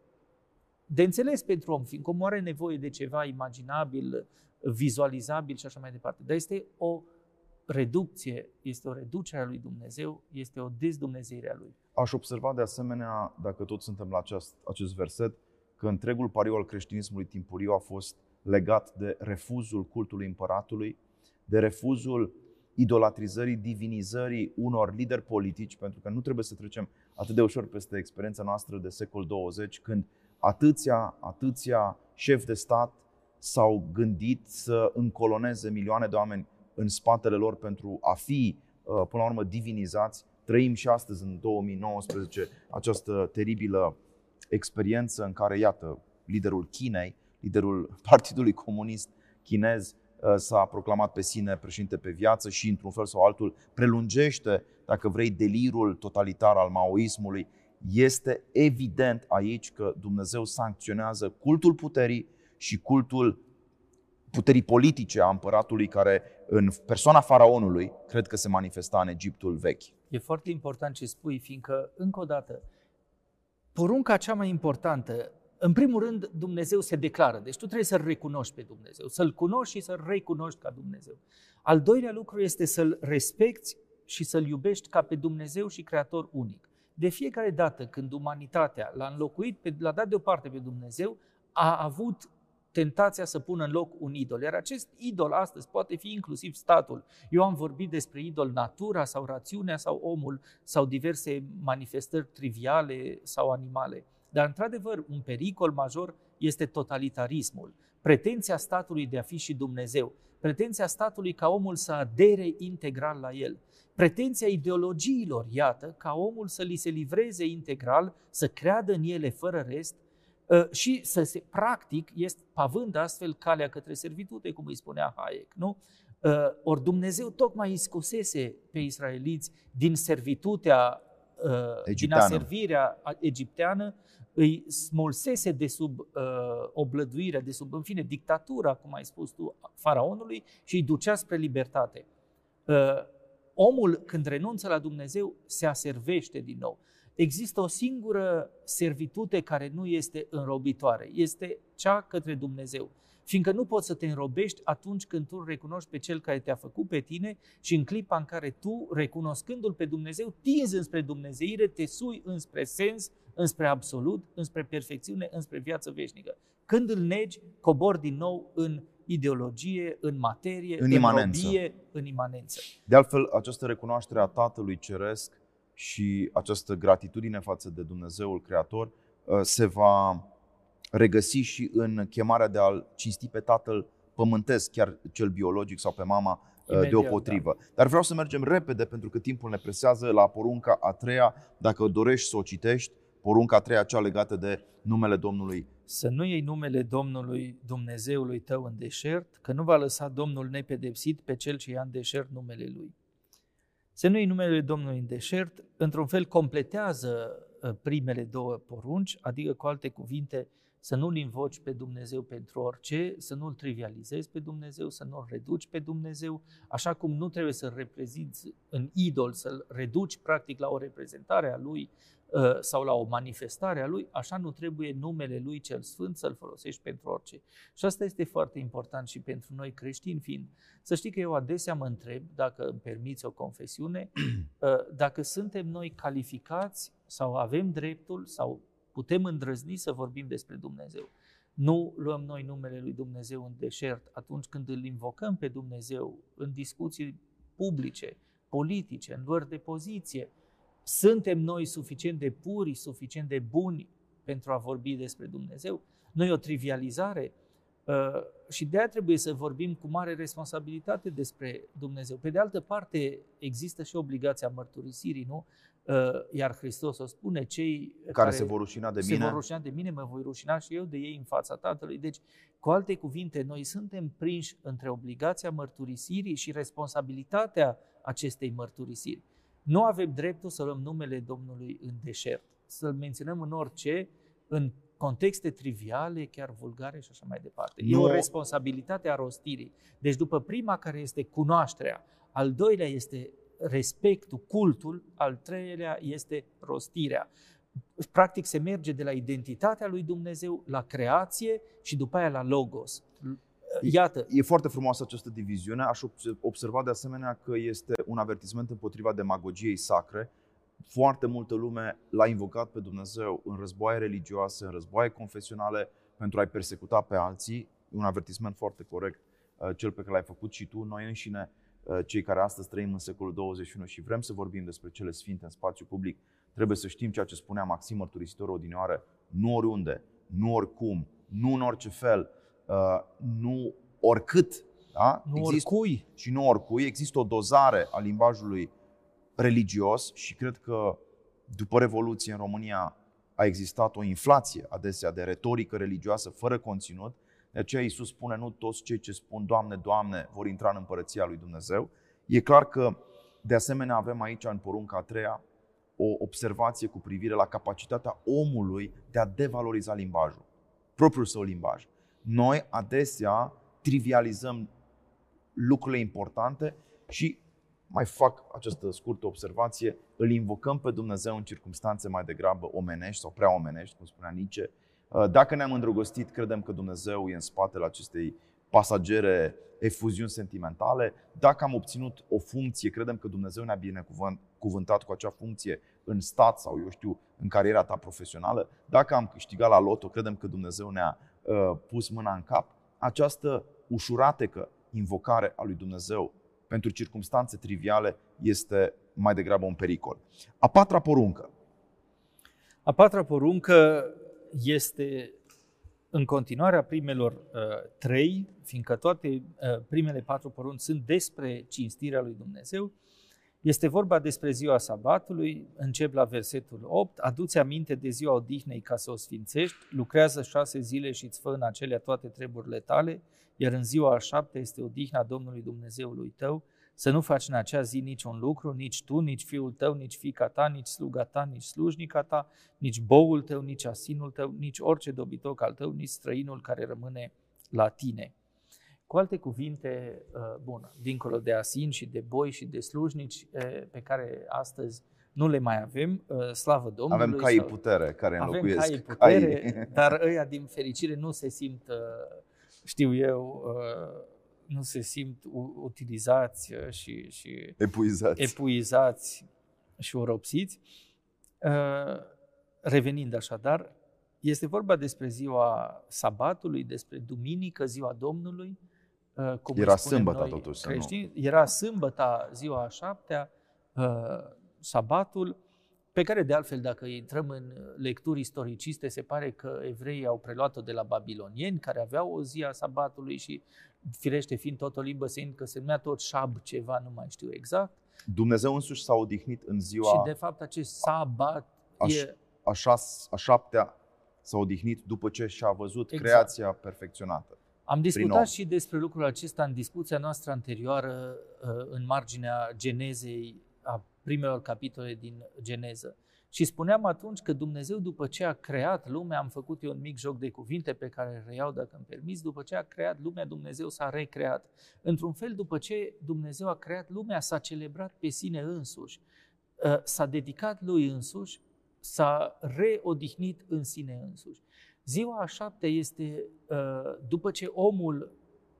de înțeles pentru om, fiindcă omul are nevoie de ceva imaginabil, vizualizabil și așa mai departe. Dar este o reducție, este o reducere a lui Dumnezeu, este o dezdumnezeire a lui. Aș observa de asemenea, dacă tot suntem la acest, acest verset, că întregul pariu al creștinismului timpuriu a fost legat de refuzul cultului împăratului, de refuzul idolatrizării, divinizării unor lideri politici, pentru că nu trebuie să trecem atât de ușor peste experiența noastră de secol 20, când atâția, atâția șefi de stat s-au gândit să încoloneze milioane de oameni în spatele lor pentru a fi, uh, până la urmă, divinizați. Trăim și astăzi, în 2019, această teribilă experiență în care, iată, liderul Chinei, liderul Partidului Comunist Chinez, uh, s-a proclamat pe sine președinte pe viață și, într-un fel sau altul, prelungește, dacă vrei, delirul totalitar al maoismului. Este evident aici că Dumnezeu sancționează cultul puterii și cultul puterii politice a împăratului care în persoana faraonului cred că se manifesta în Egiptul vechi. E foarte important ce spui, fiindcă, încă o dată, porunca cea mai importantă, în primul rând, Dumnezeu se declară. Deci tu trebuie să-L recunoști pe Dumnezeu, să-L cunoști și să-L recunoști ca Dumnezeu. Al doilea lucru este să-L respecti și să-L iubești ca pe Dumnezeu și Creator unic. De fiecare dată când umanitatea l-a înlocuit, l-a dat deoparte pe Dumnezeu, a avut tentația să pună în loc un idol. Iar acest idol astăzi poate fi inclusiv statul. Eu am vorbit despre idol natura sau rațiunea sau omul sau diverse manifestări triviale sau animale. Dar, într-adevăr, un pericol major este totalitarismul. Pretenția statului de a fi și Dumnezeu. Pretenția statului ca omul să adere integral la el. Pretenția ideologiilor, iată, ca omul să li se livreze integral, să creadă în ele fără rest, Ă, și să se, practic, este pavând astfel calea către servitute, cum îi spunea Hayek, nu? Ă, ori Dumnezeu tocmai îi scosese pe israeliți din servitutea, Egipteană. din aservirea egipteană, îi smulsese de sub uh, oblăduirea, de sub, în fine, dictatura, cum ai spus tu, faraonului și îi ducea spre libertate. Uh, omul, când renunță la Dumnezeu, se aservește din nou există o singură servitute care nu este înrobitoare, este cea către Dumnezeu. Fiindcă nu poți să te înrobești atunci când tu recunoști pe Cel care te-a făcut pe tine și în clipa în care tu, recunoscându-L pe Dumnezeu, tinzi înspre Dumnezeire, te sui înspre sens, înspre absolut, înspre perfecțiune, înspre viață veșnică. Când îl negi, cobor din nou în ideologie, în materie, în, în imanență. Robie, în imanență. De altfel, această recunoaștere a Tatălui Ceresc și această gratitudine față de Dumnezeul Creator uh, se va regăsi și în chemarea de a-L cinsti pe Tatăl pământesc, chiar cel biologic sau pe mama uh, Imediat, deopotrivă. Da. Dar vreau să mergem repede pentru că timpul ne presează la porunca a treia, dacă dorești să o citești, porunca a treia, cea legată de numele Domnului. Să nu iei numele Domnului Dumnezeului tău în deșert, că nu va lăsa Domnul nepedepsit pe cel ce ia în deșert numele Lui. Să nu numele Domnului în deșert, într-un fel completează uh, primele două porunci, adică cu alte cuvinte, să nu-L invoci pe Dumnezeu pentru orice, să nu-L trivializezi pe Dumnezeu, să nu-L reduci pe Dumnezeu, așa cum nu trebuie să-L reprezinți în idol, să-L reduci practic la o reprezentare a Lui Uh, sau la o manifestare a lui, așa nu trebuie numele lui cel sfânt să-l folosești pentru orice. Și asta este foarte important și pentru noi creștini fiind. Să știi că eu adesea mă întreb, dacă îmi permiți o confesiune, uh, dacă suntem noi calificați sau avem dreptul sau putem îndrăzni să vorbim despre Dumnezeu. Nu luăm noi numele lui Dumnezeu în deșert atunci când îl invocăm pe Dumnezeu în discuții publice, politice, în luări de poziție. Suntem noi suficient de puri, suficient de buni pentru a vorbi despre Dumnezeu? Nu e o trivializare? Uh, și de aia trebuie să vorbim cu mare responsabilitate despre Dumnezeu. Pe de altă parte, există și obligația mărturisirii, nu? Uh, iar Hristos o spune, cei care, care se vor rușina de mine, se vor rușina de mine, mă voi rușina și eu de ei în fața Tatălui. Deci, cu alte cuvinte, noi suntem prinși între obligația mărturisirii și responsabilitatea acestei mărturisiri. Nu avem dreptul să luăm numele Domnului în deșert, să-L menționăm în orice, în contexte triviale, chiar vulgare și așa mai departe. Nu. E o responsabilitate a rostirii. Deci după prima care este cunoașterea, al doilea este respectul, cultul, al treilea este rostirea. Practic se merge de la identitatea lui Dumnezeu la creație și după aia la logos. Iată. E foarte frumoasă această diviziune. Aș observa de asemenea că este un avertisment împotriva demagogiei sacre. Foarte multă lume l-a invocat pe Dumnezeu în războaie religioase, în războaie confesionale, pentru a-i persecuta pe alții. Un avertisment foarte corect, uh, cel pe care l-ai făcut și tu. Noi înșine Uh, cei care astăzi trăim în secolul 21 și vrem să vorbim despre cele sfinte în spațiu public, trebuie să știm ceea ce spunea Maxim Mărturisitor odinioară, nu oriunde, nu oricum, nu în orice fel, uh, nu oricât, da? Nu Există, oricui. Și nu oricui. Există o dozare a limbajului religios și cred că după Revoluție în România a existat o inflație adesea de retorică religioasă fără conținut de aceea Iisus spune, nu toți cei ce spun, Doamne, Doamne, vor intra în împărăția lui Dumnezeu. E clar că, de asemenea, avem aici, în porunca a treia, o observație cu privire la capacitatea omului de a devaloriza limbajul, propriul său limbaj. Noi adesea trivializăm lucrurile importante și mai fac această scurtă observație, îl invocăm pe Dumnezeu în circunstanțe mai degrabă omenești sau prea omenești, cum spunea Nietzsche, Uh, dacă ne-am îndrăgostit, credem că Dumnezeu e în spatele acestei pasagere efuziuni sentimentale. Dacă am obținut o funcție, credem că Dumnezeu ne-a binecuvântat cu acea funcție în stat sau, eu știu, în cariera ta profesională. Dacă am câștigat la loto, credem că Dumnezeu ne-a uh, pus mâna în cap. Această ușuratecă invocare a lui Dumnezeu pentru circunstanțe triviale este mai degrabă un pericol. A patra poruncă. A patra poruncă este în continuarea primelor uh, trei, fiindcă toate uh, primele patru porunci sunt despre cinstirea lui Dumnezeu, este vorba despre ziua sabatului, încep la versetul 8, aduți aminte de ziua odihnei ca să o sfințești, lucrează șase zile și îți fă în acelea toate treburile tale, iar în ziua a șapte este odihna Domnului Dumnezeului tău, să nu faci în acea zi niciun lucru, nici tu, nici fiul tău, nici fica ta, nici sluga ta, nici slujnica ta, nici boul tău, nici asinul tău, nici orice dobitoc al tău, nici străinul care rămâne la tine. Cu alte cuvinte, uh, bun, dincolo de asin și de boi și de slujnici pe care astăzi nu le mai avem, uh, slavă Domnului. Avem cai putere care înlocuiesc. Avem cai putere, caii. dar ăia din fericire nu se simt, uh, știu eu, nu se simt utilizați uh, și, și epuizați. epuizați și oropsiți. Uh, revenind așadar, este vorba despre ziua sabatului, despre duminică, ziua Domnului. Uh, cum Era sâmbătă totuși. Creștini. Era sâmbăta, ziua a șaptea, sabatul, pe care de altfel, dacă intrăm în lecturi istoriciste, se pare că evreii au preluat-o de la babilonieni, care aveau o zi a sabatului și firește fiind tot o limbă săind că se numea tot șab ceva, nu mai știu exact. Dumnezeu însuși s-a odihnit în ziua... Și de fapt acest sabat a, e... A, șas, a șaptea s-a odihnit după ce și-a văzut exact. creația perfecționată. Am discutat și despre lucrul acesta în discuția noastră anterioară uh, în marginea genezei a primelor capitole din Geneză. Și spuneam atunci că Dumnezeu, după ce a creat lumea, am făcut eu un mic joc de cuvinte pe care îl reiau dacă îmi permis, după ce a creat lumea, Dumnezeu s-a recreat. Într-un fel, după ce Dumnezeu a creat lumea, s-a celebrat pe sine însuși, ă, s-a dedicat lui însuși, s-a reodihnit în sine însuși. Ziua a șaptea este, ă, după ce omul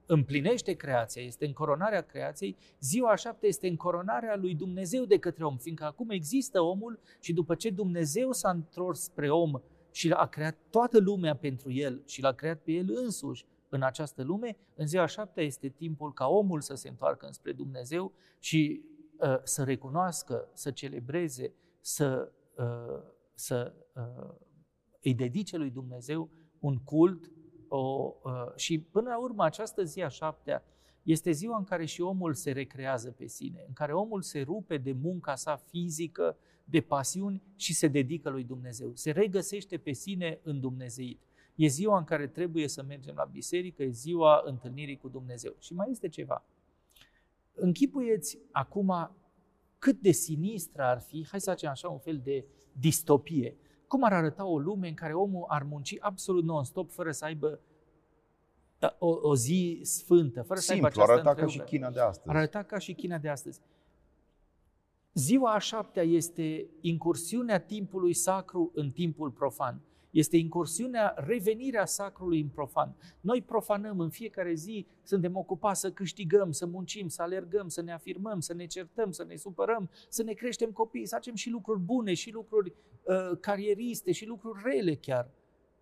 împlinește creația, este încoronarea creației, ziua a șaptea este încoronarea lui Dumnezeu de către om, fiindcă acum există omul și după ce Dumnezeu s-a întors spre om și a creat toată lumea pentru el și l-a creat pe el însuși în această lume, în ziua a șaptea este timpul ca omul să se întoarcă înspre Dumnezeu și uh, să recunoască, să celebreze, să, uh, să uh, îi dedice lui Dumnezeu un cult o, uh, și până la urmă această zi a șaptea este ziua în care și omul se recrează pe sine, în care omul se rupe de munca sa fizică, de pasiuni și se dedică lui Dumnezeu. Se regăsește pe sine în Dumnezeit. E ziua în care trebuie să mergem la biserică, e ziua întâlnirii cu Dumnezeu. Și mai este ceva. Închipuieți acum cât de sinistră ar fi, hai să facem așa un fel de distopie. Cum ar arăta o lume în care omul ar munci absolut non-stop fără să aibă da, o, o zi sfântă, fără Simplu, să aibă această arăta ca și China de astăzi. Ar arăta ca și China de astăzi. Ziua a șaptea este incursiunea timpului sacru în timpul profan. Este incursiunea, revenirea sacrului în profan. Noi profanăm în fiecare zi, suntem ocupați să câștigăm, să muncim, să alergăm, să ne afirmăm, să ne certăm, să ne supărăm, să ne creștem copii, să facem și lucruri bune, și lucruri uh, carieriste, și lucruri rele chiar.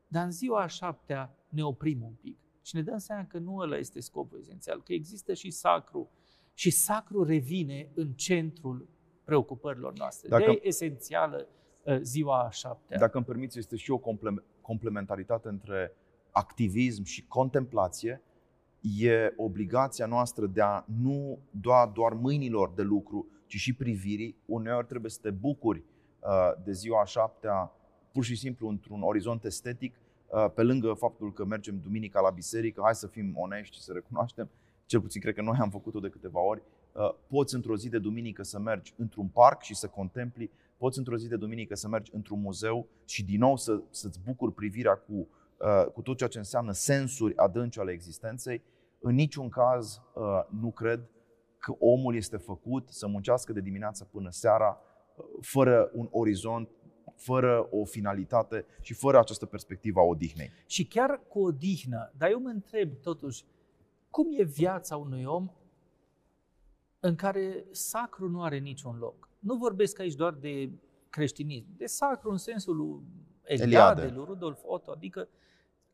Dar în ziua a șaptea ne oprim un pic și ne dăm seama că nu ăla este scopul esențial, că există și sacru. Și sacru revine în centrul preocupărilor noastre. Dacă, de e esențială uh, ziua a șaptea. Dacă îmi permiți, este și o complementaritate între activism și contemplație. E obligația noastră de a nu doar, doar mâinilor de lucru, ci și privirii. Uneori trebuie să te bucuri uh, de ziua a șaptea pur și simplu într-un orizont estetic, uh, pe lângă faptul că mergem duminica la biserică, hai să fim onești și să recunoaștem, cel puțin cred că noi am făcut-o de câteva ori, Uh, poți într-o zi de duminică să mergi într-un parc și să contempli, poți într-o zi de duminică să mergi într-un muzeu și din nou să, să-ți bucuri privirea cu, uh, cu tot ceea ce înseamnă sensuri adânci ale existenței. În niciun caz uh, nu cred că omul este făcut să muncească de dimineață până seara fără un orizont, fără o finalitate și fără această perspectivă a odihnei. Și chiar cu odihnă, dar eu mă întreb totuși, cum e viața unui om în care sacru nu are niciun loc. Nu vorbesc aici doar de creștinism, de sacru în sensul lui Eliade, Eliade. lui Rudolf Otto, adică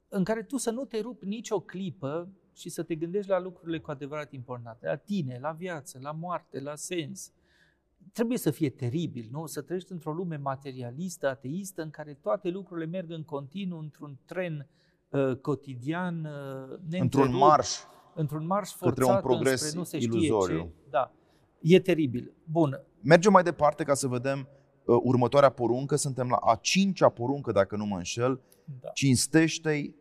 în care tu să nu te rupi nicio clipă și să te gândești la lucrurile cu adevărat importante, la tine, la viață, la moarte, la sens. Trebuie să fie teribil, nu? Să trăiești într-o lume materialistă, ateistă, în care toate lucrurile merg în continuu, într-un tren uh, cotidian, uh, Într-un marș într-un marș forțat către un progres înspre nu se știe iluzoriu. Ce. Da. E teribil. Bun. Mergem mai departe ca să vedem uh, următoarea poruncă. Suntem la a cincea poruncă, dacă nu mă înșel. Da. Cinstește-i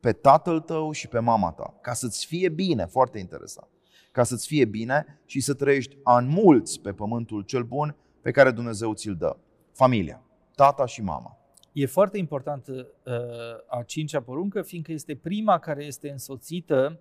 pe tatăl tău și pe mama ta, ca să-ți fie bine, foarte interesant, ca să-ți fie bine și să trăiești an mulți pe pământul cel bun pe care Dumnezeu ți-l dă. Familia, tata și mama. E foarte importantă uh, a cincea poruncă, fiindcă este prima care este însoțită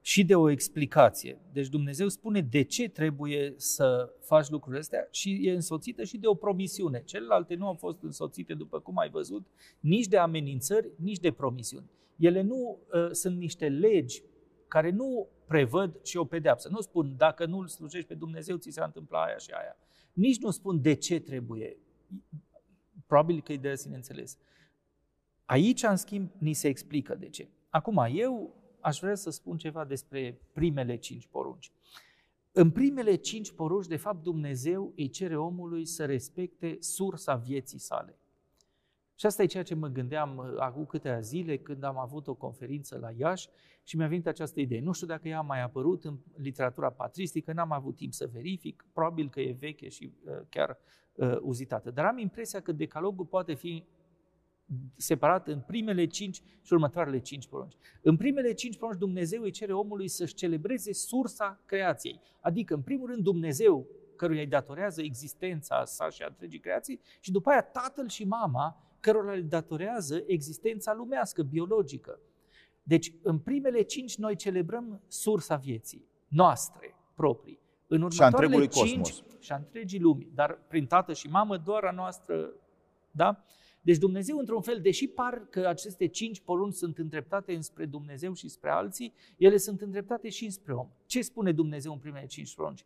și de o explicație. Deci Dumnezeu spune de ce trebuie să faci lucrurile astea și e însoțită și de o promisiune. Celelalte nu au fost însoțite, după cum ai văzut, nici de amenințări, nici de promisiuni. Ele nu uh, sunt niște legi care nu prevăd și o pedeapsă. Nu spun dacă nu îl slujești pe Dumnezeu, ți se întâmpla aia și aia. Nici nu spun de ce trebuie. Probabil că e de sine înțeles. Aici, în schimb, ni se explică de ce. Acum, eu aș vrea să spun ceva despre primele cinci porunci. În primele cinci porunci, de fapt, Dumnezeu îi cere omului să respecte sursa vieții sale. Și asta e ceea ce mă gândeam uh, acum câteva zile când am avut o conferință la Iași și mi-a venit această idee. Nu știu dacă ea a mai apărut în literatura patristică, n-am avut timp să verific, probabil că e veche și uh, chiar uh, uzitată. Dar am impresia că decalogul poate fi separat în primele cinci și următoarele cinci porunci. În primele cinci porunci Dumnezeu îi cere omului să-și celebreze sursa creației. Adică, în primul rând, Dumnezeu căruia îi datorează existența sa și a întregii creații și după aia tatăl și mama cărora îi datorează existența lumească, biologică. Deci, în primele cinci noi celebrăm sursa vieții noastre, proprii. În următoarele și a cinci, cosmos. și a întregii lumi, dar prin tată și mamă doar a noastră, da? Deci Dumnezeu, într-un fel, deși par că aceste cinci porunci sunt îndreptate înspre Dumnezeu și spre alții, ele sunt îndreptate și înspre om. Ce spune Dumnezeu în primele cinci porunci?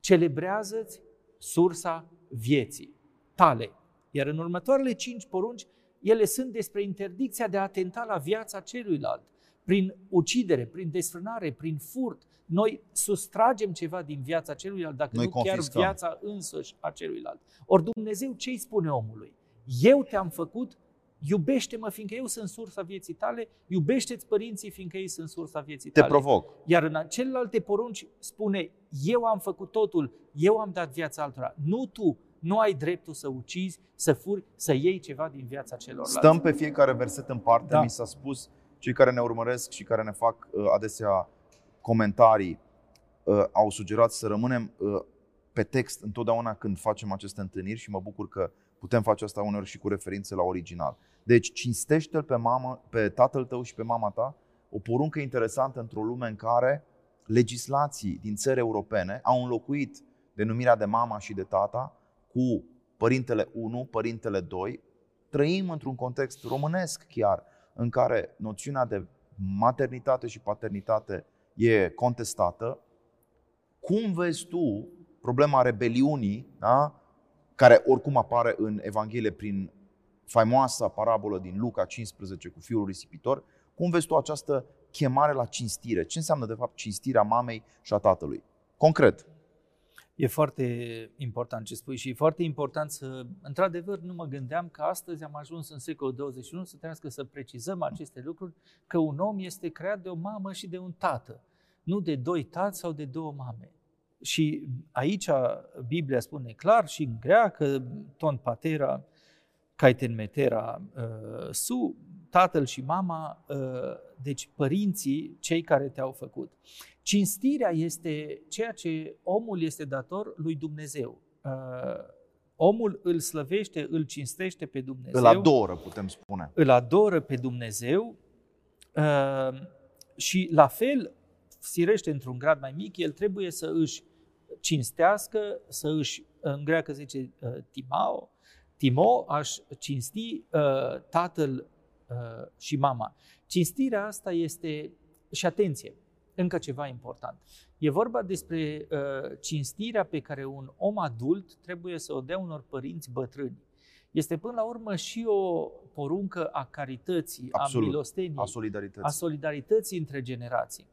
Celebrează-ți sursa vieții tale. Iar în următoarele cinci porunci, ele sunt despre interdicția de a atenta la viața celuilalt, prin ucidere, prin desfrânare, prin furt, Noi sustragem ceva din viața celuilalt, dacă Noi nu chiar confiscăm. viața însăși a celuilalt. Ori Dumnezeu ce îi spune omului? Eu te-am făcut, iubește-mă fiindcă eu sunt sursa vieții tale, iubește-ți părinții fiindcă ei sunt sursa vieții Te tale. provoc. Iar în celelalte porunci spune, eu am făcut totul, eu am dat viața altora. Nu tu, nu ai dreptul să ucizi, să furi, să iei ceva din viața celorlalți. Stăm pe fiecare verset în parte, Da. mi s-a spus, cei care ne urmăresc și care ne fac uh, adesea comentarii, uh, au sugerat să rămânem uh, pe text întotdeauna când facem aceste întâlniri și mă bucur că putem face asta uneori și cu referințe la original. Deci, cinstește-l pe, mamă, pe tatăl tău și pe mama ta, o poruncă interesantă într-o lume în care legislații din țări europene au înlocuit denumirea de mama și de tata cu părintele 1, părintele 2. Trăim într-un context românesc chiar, în care noțiunea de maternitate și paternitate e contestată. Cum vezi tu problema rebeliunii, da? care oricum apare în Evanghelie prin faimoasa parabolă din Luca 15 cu fiul risipitor, cum vezi tu această chemare la cinstire? Ce înseamnă de fapt cinstirea mamei și a tatălui? Concret. E foarte important ce spui și e foarte important să, într-adevăr, nu mă gândeam că astăzi am ajuns în secolul 21 să trebuiască să precizăm aceste lucruri, că un om este creat de o mamă și de un tată, nu de doi tați sau de două mame. Și aici Biblia spune clar și în greacă, ton patera, caiten metera, uh, su, tatăl și mama, uh, deci părinții, cei care te-au făcut. Cinstirea este ceea ce omul este dator lui Dumnezeu. Uh, omul îl slăvește, îl cinstește pe Dumnezeu. Îl adoră, putem spune. Îl adoră pe Dumnezeu uh, și la fel, firește într-un grad mai mic, el trebuie să își cinstească, să își, în greacă se zice uh, timao, timo, aș cinsti uh, tatăl uh, și mama. Cinstirea asta este, și atenție, încă ceva important. E vorba despre uh, cinstirea pe care un om adult trebuie să o dea unor părinți bătrâni. Este până la urmă și o poruncă a carității, Absolut. a milosteniei, A solidarității. a solidarității între generații.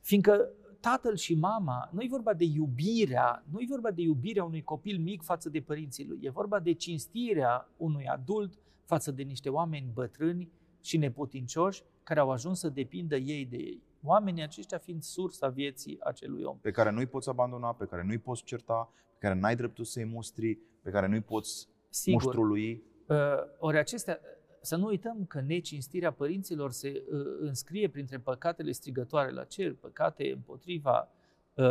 Fiindcă tatăl și mama, nu e vorba de iubirea, nu e vorba de iubirea unui copil mic față de părinții lui, e vorba de cinstirea unui adult față de niște oameni bătrâni și neputincioși care au ajuns să depindă ei de ei. Oamenii aceștia fiind sursa vieții acelui om. pe care nu-i poți abandona, pe care nu-i poți certa, pe care n-ai dreptul să-i mustri, pe care nu-i poți Sigur, muștrului. Uh, ori acestea, să nu uităm că necinstirea părinților se uh, înscrie printre păcatele strigătoare la cer, păcate împotriva, uh,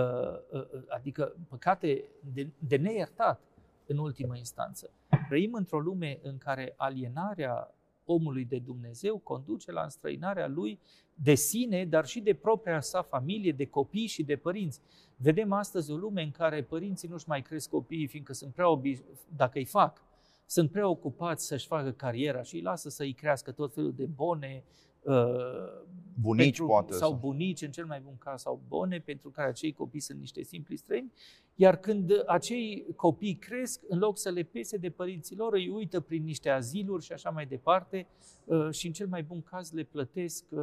uh, adică păcate de, de neiertat în ultimă instanță. Trăim într-o lume în care alienarea omului de Dumnezeu conduce la înstrăinarea lui de sine, dar și de propria sa familie, de copii și de părinți. Vedem astăzi o lume în care părinții nu-și mai cresc copiii, fiindcă sunt prea obi- dacă îi fac, sunt preocupați să-și facă cariera și îi lasă să îi crească tot felul de bone, uh, Bunici, pentru, poate. sau bunici, în cel mai bun caz, sau bone, pentru care acei copii sunt niște simpli străini, iar când acei copii cresc, în loc să le pese de părinții lor, îi uită prin niște aziluri și așa mai departe uh, și în cel mai bun caz le plătesc uh,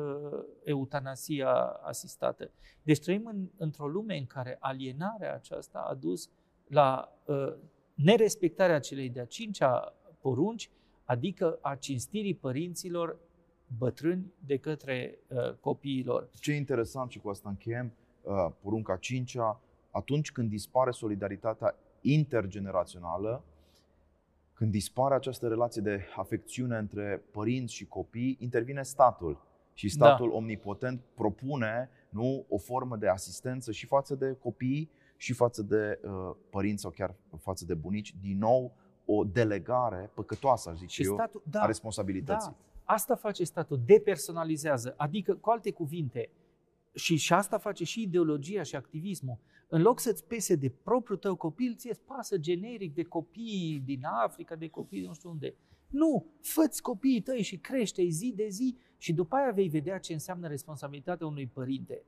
eutanasia asistată. Deci trăim în, într-o lume în care alienarea aceasta a dus la uh, nerespectarea celei de-a cincea porunci, adică a cinstirii părinților bătrâni de către uh, copiilor. Ce e interesant și cu asta încheiem, uh, porunca 5 atunci când dispare solidaritatea intergenerațională, când dispare această relație de afecțiune între părinți și copii, intervine statul. Și statul da. omnipotent propune nu, o formă de asistență și față de copii și față de uh, părinți sau chiar față de bunici. Din nou, o delegare păcătoasă, aș zice Și eu, statul, da, a responsabilității. Da, asta face statul, depersonalizează. Adică, cu alte cuvinte, și, și asta face și ideologia și activismul. În loc să-ți pese de propriul tău copil, ție îți pasă generic de copii din Africa, de copii de nu știu unde. Nu, fă copiii tăi și crește zi de zi și după aia vei vedea ce înseamnă responsabilitatea unui părinte.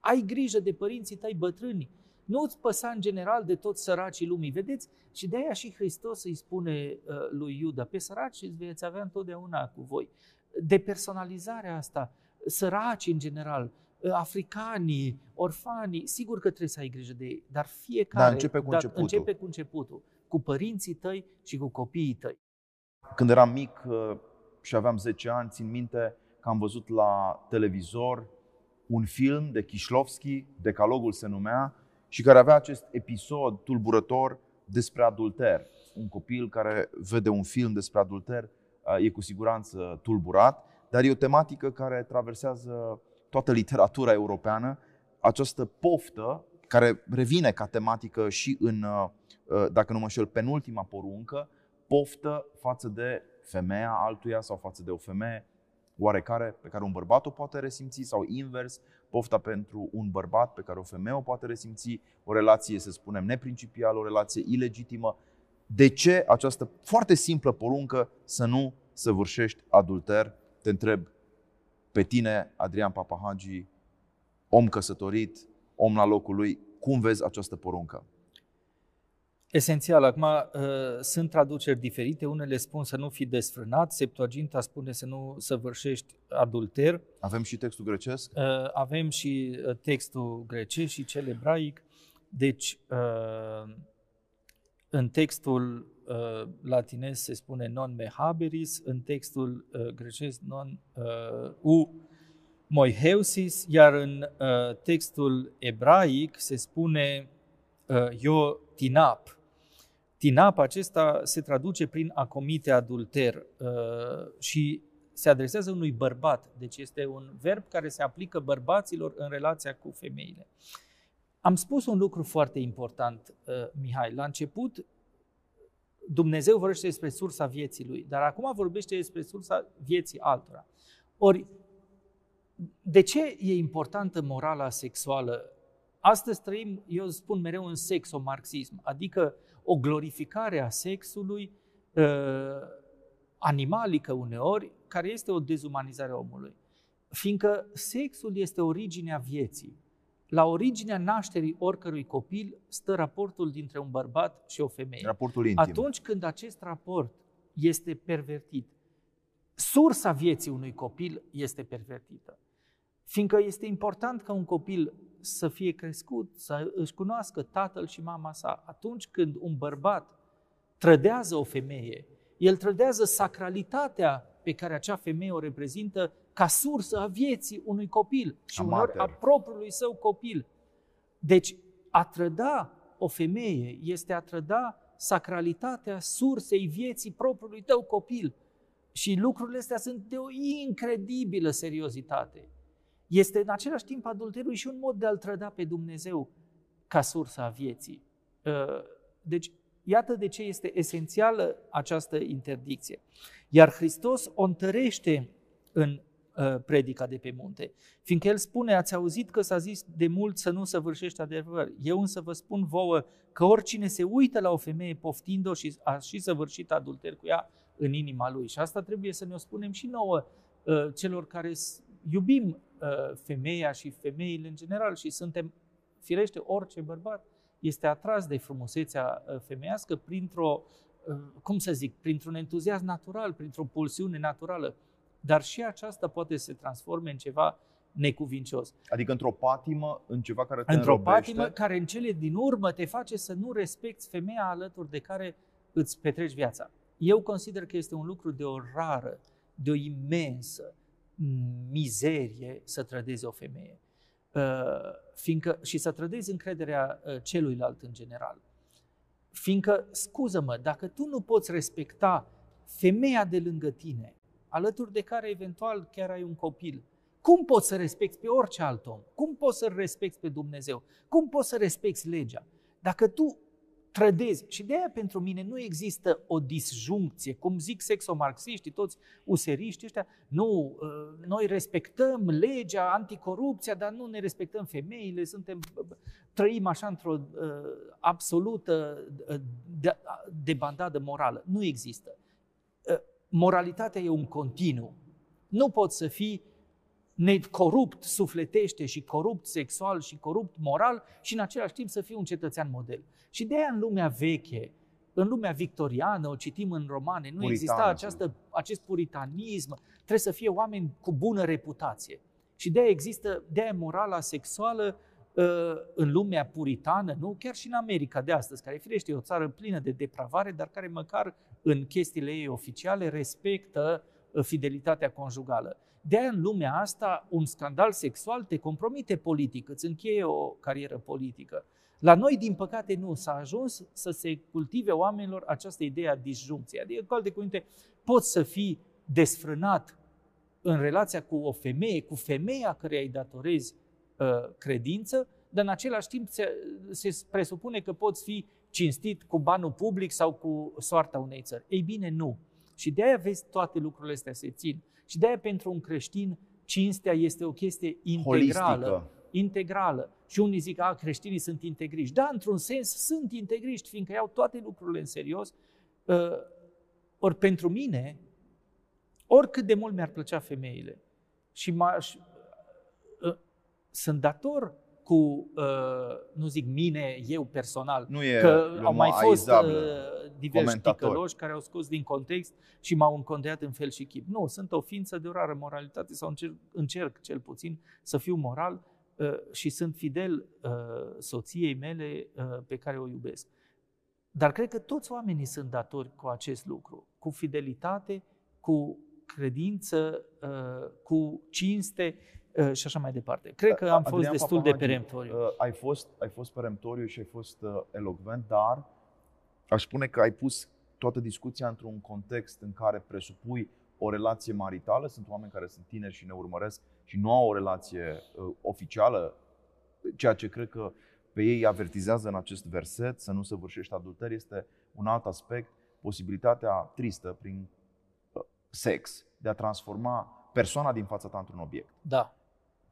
Ai grijă de părinții tăi bătrâni, nu îți păsa în general de toți săracii lumii, vedeți? Și de aia și Hristos îi spune uh, lui Iuda, pe săraci îți veți avea întotdeauna cu voi. Depersonalizarea asta, săraci în general, africanii, orfanii, sigur că trebuie să ai grijă de ei, dar fiecare... Dar începe cu începutul. Începe cu începutul, cu părinții tăi și cu copiii tăi. Când eram mic uh, și aveam 10 ani, țin minte că am văzut la televizor un film de Kishlovski, Decalogul se numea, și care avea acest episod tulburător despre adulter. Un copil care vede un film despre adulter uh, e cu siguranță tulburat, dar e o tematică care traversează toată literatura europeană, această poftă care revine ca tematică și în, uh, uh, dacă nu mă știu, penultima poruncă, poftă față de femeia altuia sau față de o femeie oarecare pe care un bărbat o poate resimți sau invers, pofta pentru un bărbat pe care o femeie o poate resimți, o relație, să spunem, neprincipială, o relație ilegitimă. De ce această foarte simplă poruncă să nu săvârșești adulter? Te întreb pe tine, Adrian Papahagi, om căsătorit, om la locul lui, cum vezi această poruncă? Esențial, acum uh, sunt traduceri diferite, unele spun să nu fi desfrânat, Septuaginta spune să nu săvârșești adulter. Avem și textul grecesc? Uh, avem și uh, textul grecesc și cel ebraic. Deci, în textul latinez se spune non mehaberis, în textul grecesc non u moiheusis, iar în textul ebraic se spune yo tinap, Tinap acesta se traduce prin a comite adulter uh, și se adresează unui bărbat. Deci este un verb care se aplică bărbaților în relația cu femeile. Am spus un lucru foarte important, uh, Mihai. La început, Dumnezeu vorbește despre sursa vieții lui, dar acum vorbește despre sursa vieții altora. Ori, de ce e importantă morala sexuală? Astăzi trăim, eu spun mereu, în sexomarxism, adică o glorificare a sexului uh, animalică uneori, care este o dezumanizare a omului. Fiindcă sexul este originea vieții. La originea nașterii oricărui copil stă raportul dintre un bărbat și o femeie. Raportul intim. Atunci când acest raport este pervertit, sursa vieții unui copil este pervertită. Fiindcă este important ca un copil să fie crescut, să își cunoască tatăl și mama sa. Atunci când un bărbat trădează o femeie, el trădează sacralitatea pe care acea femeie o reprezintă ca sursă a vieții unui copil și a uneori a propriului său copil. Deci, a trăda o femeie este a trăda sacralitatea sursei vieții propriului tău copil. Și lucrurile astea sunt de o incredibilă seriozitate este în același timp adulterul și un mod de a-L trăda pe Dumnezeu ca sursa vieții. Uh, deci, iată de ce este esențială această interdicție. Iar Hristos o întărește în uh, predica de pe munte, fiindcă El spune, ați auzit că s-a zis de mult să nu săvârșești adevăr. Eu însă vă spun vouă că oricine se uită la o femeie poftind-o și a și săvârșit adulter cu ea în inima lui. Și asta trebuie să ne o spunem și nouă, uh, celor care iubim Uh, femeia și femeile în general și suntem, firește, orice bărbat este atras de frumusețea uh, femeiască printr-o, uh, cum să zic, printr-un entuziasm natural, printr-o pulsiune naturală. Dar și aceasta poate să se transforme în ceva necuvincios. Adică într-o patimă, în ceva care te Într-o înrobește. patimă care în cele din urmă te face să nu respecti femeia alături de care îți petreci viața. Eu consider că este un lucru de o rară, de o imensă, mizerie să trădezi o femeie. Uh, fiindcă, și să trădezi încrederea uh, celuilalt în general. Fiindcă, scuză-mă, dacă tu nu poți respecta femeia de lângă tine, alături de care eventual chiar ai un copil, cum poți să respecti pe orice alt om? Cum poți să respecti pe Dumnezeu? Cum poți să respecti legea? Dacă tu trădezi. Și de aia pentru mine nu există o disjuncție, cum zic sexomarxiștii, toți useriștii ăștia, nu, uh, noi respectăm legea, anticorupția, dar nu ne respectăm femeile, suntem, trăim așa într-o uh, absolută uh, debandadă morală. Nu există. Moralitatea e un continuu. Nu poți să fii necorupt sufletește și corupt sexual și corupt moral și în același timp să fii un cetățean model. Și de aia în lumea veche, în lumea victoriană, o citim în romane, nu exista această, acest puritanism, trebuie să fie oameni cu bună reputație. Și de-aia există, de-aia morala sexuală uh, în lumea puritană, nu? chiar și în America de astăzi, care firește e o țară plină de depravare, dar care măcar în chestiile ei oficiale respectă uh, fidelitatea conjugală. De în lumea asta, un scandal sexual te compromite politic, îți încheie o carieră politică. La noi, din păcate, nu s-a ajuns să se cultive oamenilor această idee a disjuncției. Adică, cu alte cuvinte, poți să fii desfrânat în relația cu o femeie, cu femeia care îi datorezi uh, credință, dar în același timp se, se presupune că poți fi cinstit cu banul public sau cu soarta unei țări. Ei bine, nu. Și de aia vezi toate lucrurile astea se țin. Și de aia pentru un creștin cinstea este o chestie integrală. Holistică. Integrală. Și unii zic, a, creștinii sunt integriști. Da, într-un sens sunt integriști, fiindcă iau toate lucrurile în serios. Uh, ori pentru mine, oricât de mult mi-ar plăcea femeile și m-aș, uh, sunt dator cu, uh, nu zic mine, eu personal, nu e că au mai fost uh, diversi ticăloși care au scos din context și m-au încondeat în fel și chip. Nu, sunt o ființă de o rară moralitate sau încerc, încerc cel puțin să fiu moral uh, și sunt fidel uh, soției mele uh, pe care o iubesc. Dar cred că toți oamenii sunt datori cu acest lucru, cu fidelitate, cu credință, uh, cu cinste uh, și așa mai departe. Cred că am Adrian fost destul Papamagi, de peremptoriu. Uh, ai fost, ai fost peremptoriu și ai fost elocvent, dar aș spune că ai pus toată discuția într-un context în care presupui o relație maritală. Sunt oameni care sunt tineri și ne urmăresc și nu au o relație uh, oficială, ceea ce cred că pe ei avertizează în acest verset, să nu săvârșești adulter, este un alt aspect, posibilitatea tristă prin sex, de a transforma persoana din fața ta într-un obiect. Da.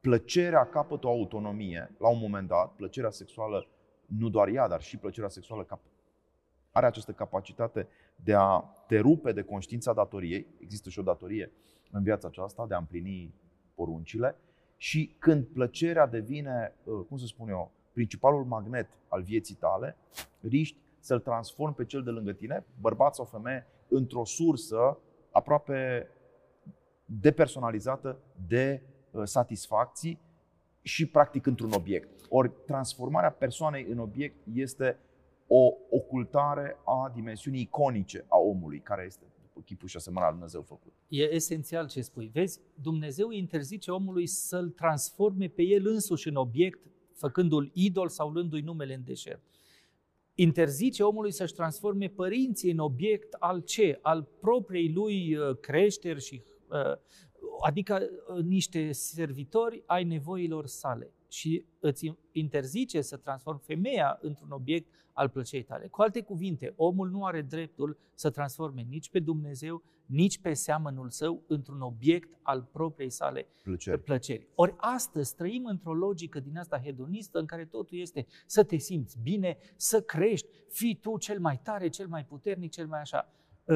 Plăcerea capătă o autonomie la un moment dat, plăcerea sexuală, nu doar ea, dar și plăcerea sexuală are această capacitate de a te rupe de conștiința datoriei. Există și o datorie în viața aceasta de a împlini poruncile. Și când plăcerea devine, uh, cum să spun eu, principalul magnet al vieții tale, riști să-l transformi pe cel de lângă tine, bărbat sau femeie, într-o sursă aproape depersonalizată de uh, satisfacții și practic într-un obiect. Ori transformarea persoanei în obiect este o ocultare a dimensiunii iconice a omului, care este chipul și asemănarea lui Dumnezeu făcut. E esențial ce spui. Vezi, Dumnezeu interzice omului să-l transforme pe el însuși în obiect, făcându-l idol sau luându-i numele în deșert interzice omului să-și transforme părinții în obiect al ce? Al propriei lui uh, creșteri și uh, adică uh, niște servitori ai nevoilor sale și îți interzice să transformi femeia într-un obiect al plăcerii tale. Cu alte cuvinte, omul nu are dreptul să transforme nici pe Dumnezeu, nici pe seamănul său într-un obiect al propriei sale plăceri. plăceri. Ori astăzi trăim într-o logică din asta hedonistă în care totul este să te simți bine, să crești, fii tu cel mai tare, cel mai puternic, cel mai așa. Uh,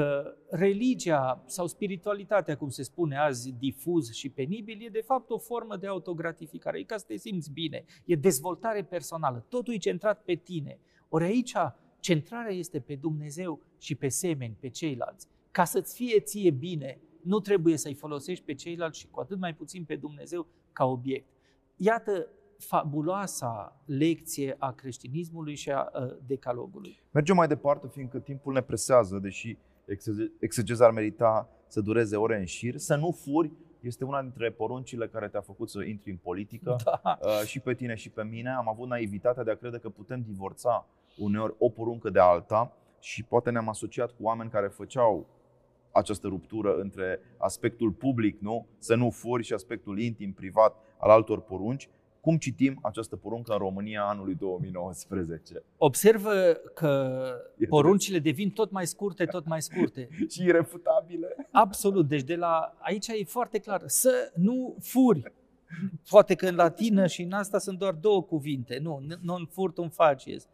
religia sau spiritualitatea, cum se spune azi, difuz și penibil, e de fapt o formă de autogratificare. E ca să te simți bine, e dezvoltare personală, totul e centrat pe tine. Ori aici centrarea este pe Dumnezeu și pe semeni, pe ceilalți. Ca să-ți fie ție bine, nu trebuie să-i folosești pe ceilalți și cu atât mai puțin pe Dumnezeu ca obiect. Iată fabuloasa lecție a creștinismului și a decalogului. Mergem mai departe, fiindcă timpul ne presează, deși exegeza ar merita să dureze ore în șir. Să nu furi este una dintre poruncile care te-a făcut să intri în politică da. Uh, și pe tine și pe mine. Am avut naivitatea de a crede că putem divorța uneori o poruncă de alta și poate ne-am asociat cu oameni care făceau această ruptură între aspectul public, nu? să nu furi, și aspectul intim, privat al altor porunci. Cum citim această poruncă în România anului 2019? Observă că poruncile devin tot mai scurte, tot mai scurte. și irefutabile. Absolut. Deci de la aici e foarte clar. Să nu furi. Poate că în latină și în asta sunt doar două cuvinte. Nu, non furtum facies.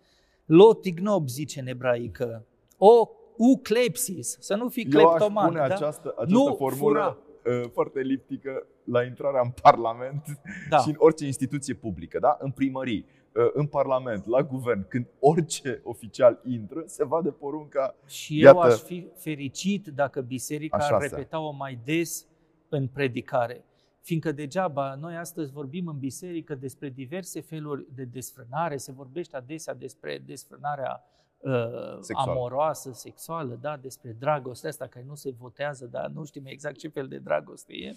Lotignob zice în ebraică. O uclepsis, să nu fii cleptoman. Eu aș pune da? această, această nu formulă fura. Uh, foarte eliptică la intrarea în Parlament da. și în orice instituție publică, da? în primării, uh, în Parlament, la guvern, când orice oficial intră, se vadă porunca. Și iată, eu aș fi fericit dacă biserica ar repeta-o mai des în predicare. Fiindcă degeaba noi astăzi vorbim în biserică despre diverse feluri de desfrânare, se vorbește adesea despre desfrânarea uh, Sexuală. amoroasă, sexuală, da, despre dragostea asta care nu se votează, dar nu știm exact ce fel de dragoste e.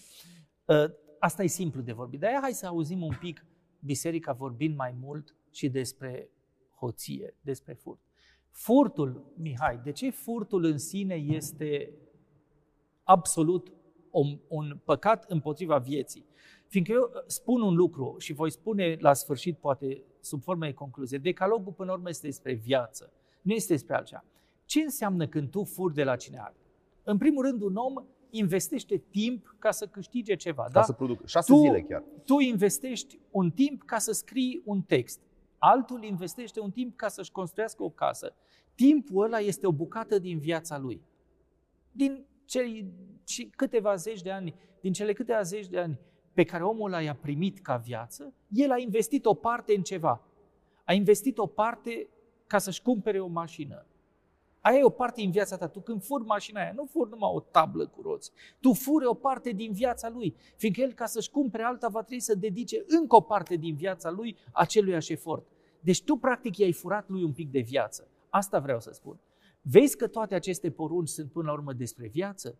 Uh, asta e simplu de vorbit. De aia hai să auzim un pic biserica vorbind mai mult și despre hoție, despre furt. Furtul, Mihai, de ce furtul în sine este absolut un, un păcat împotriva vieții? Fiindcă eu spun un lucru și voi spune la sfârșit, poate sub formă de concluzie, decalogul până la urmă este despre viață, nu este despre altceva. Ce înseamnă când tu furi de la cine are? În primul rând, un om investește timp ca să câștige ceva. Ca da? să produc șase Tu- zile chiar. tu investești un timp ca să scrii un text. Altul investește un timp ca să-și construiască o casă. Timpul ăla este o bucată din viața lui. Din cei și câteva zeci de ani, din cele câteva zeci de ani pe care omul ăla i-a primit ca viață, el a investit o parte în ceva. A investit o parte ca să-și cumpere o mașină. Aia e o parte din viața ta. Tu când furi mașina aia, nu furi numai o tablă cu roți. Tu furi o parte din viața lui. Fiindcă el, ca să-și cumpere alta, va trebui să dedice încă o parte din viața lui aceluiași efort. Deci tu, practic, i-ai furat lui un pic de viață. Asta vreau să spun. Vezi că toate aceste porunci sunt până la urmă despre viață?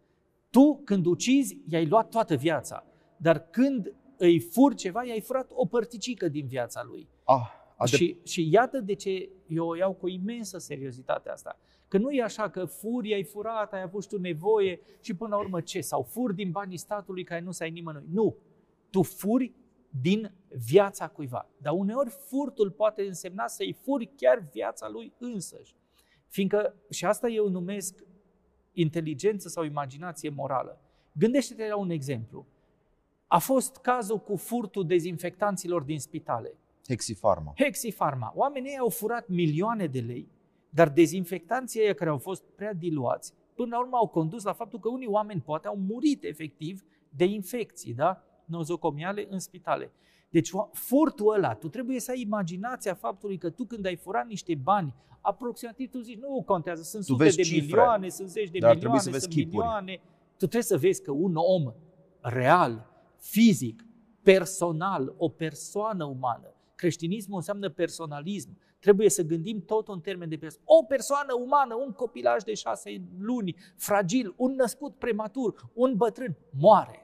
Tu, când ucizi, i-ai luat toată viața. Dar când îi furi ceva, i-ai furat o părticică din viața lui. Ah, adep- Și, și iată de ce eu o iau cu imensă seriozitate asta. Că nu e așa că furi, ai furat, ai avut și tu nevoie și până la urmă ce? Sau furi din banii statului care nu să ai nimănui. Nu! Tu furi din viața cuiva. Dar uneori furtul poate însemna să-i furi chiar viața lui însăși. Fiindcă, și asta eu numesc inteligență sau imaginație morală. Gândește-te la un exemplu. A fost cazul cu furtul dezinfectanților din spitale. Hexifarma. Hexifarma. Oamenii au furat milioane de lei, dar dezinfectanții ăia care au fost prea diluați, până la urmă au condus la faptul că unii oameni poate au murit efectiv de infecții, da? Nozocomiale în spitale. Deci o- furtul ăla, tu trebuie să ai imaginația faptului că tu când ai furat niște bani, aproximativ tu zici, nu contează, sunt Tu sute vezi de cifre, milioane, sunt zeci de dar milioane, trebuie să vezi sunt chipuri. milioane. Tu trebuie să vezi că un om real, fizic, personal, o persoană umană. Creștinismul înseamnă personalism. Trebuie să gândim tot în termen de persoană. O persoană umană, un copilaj de șase luni, fragil, un născut prematur, un bătrân, moare.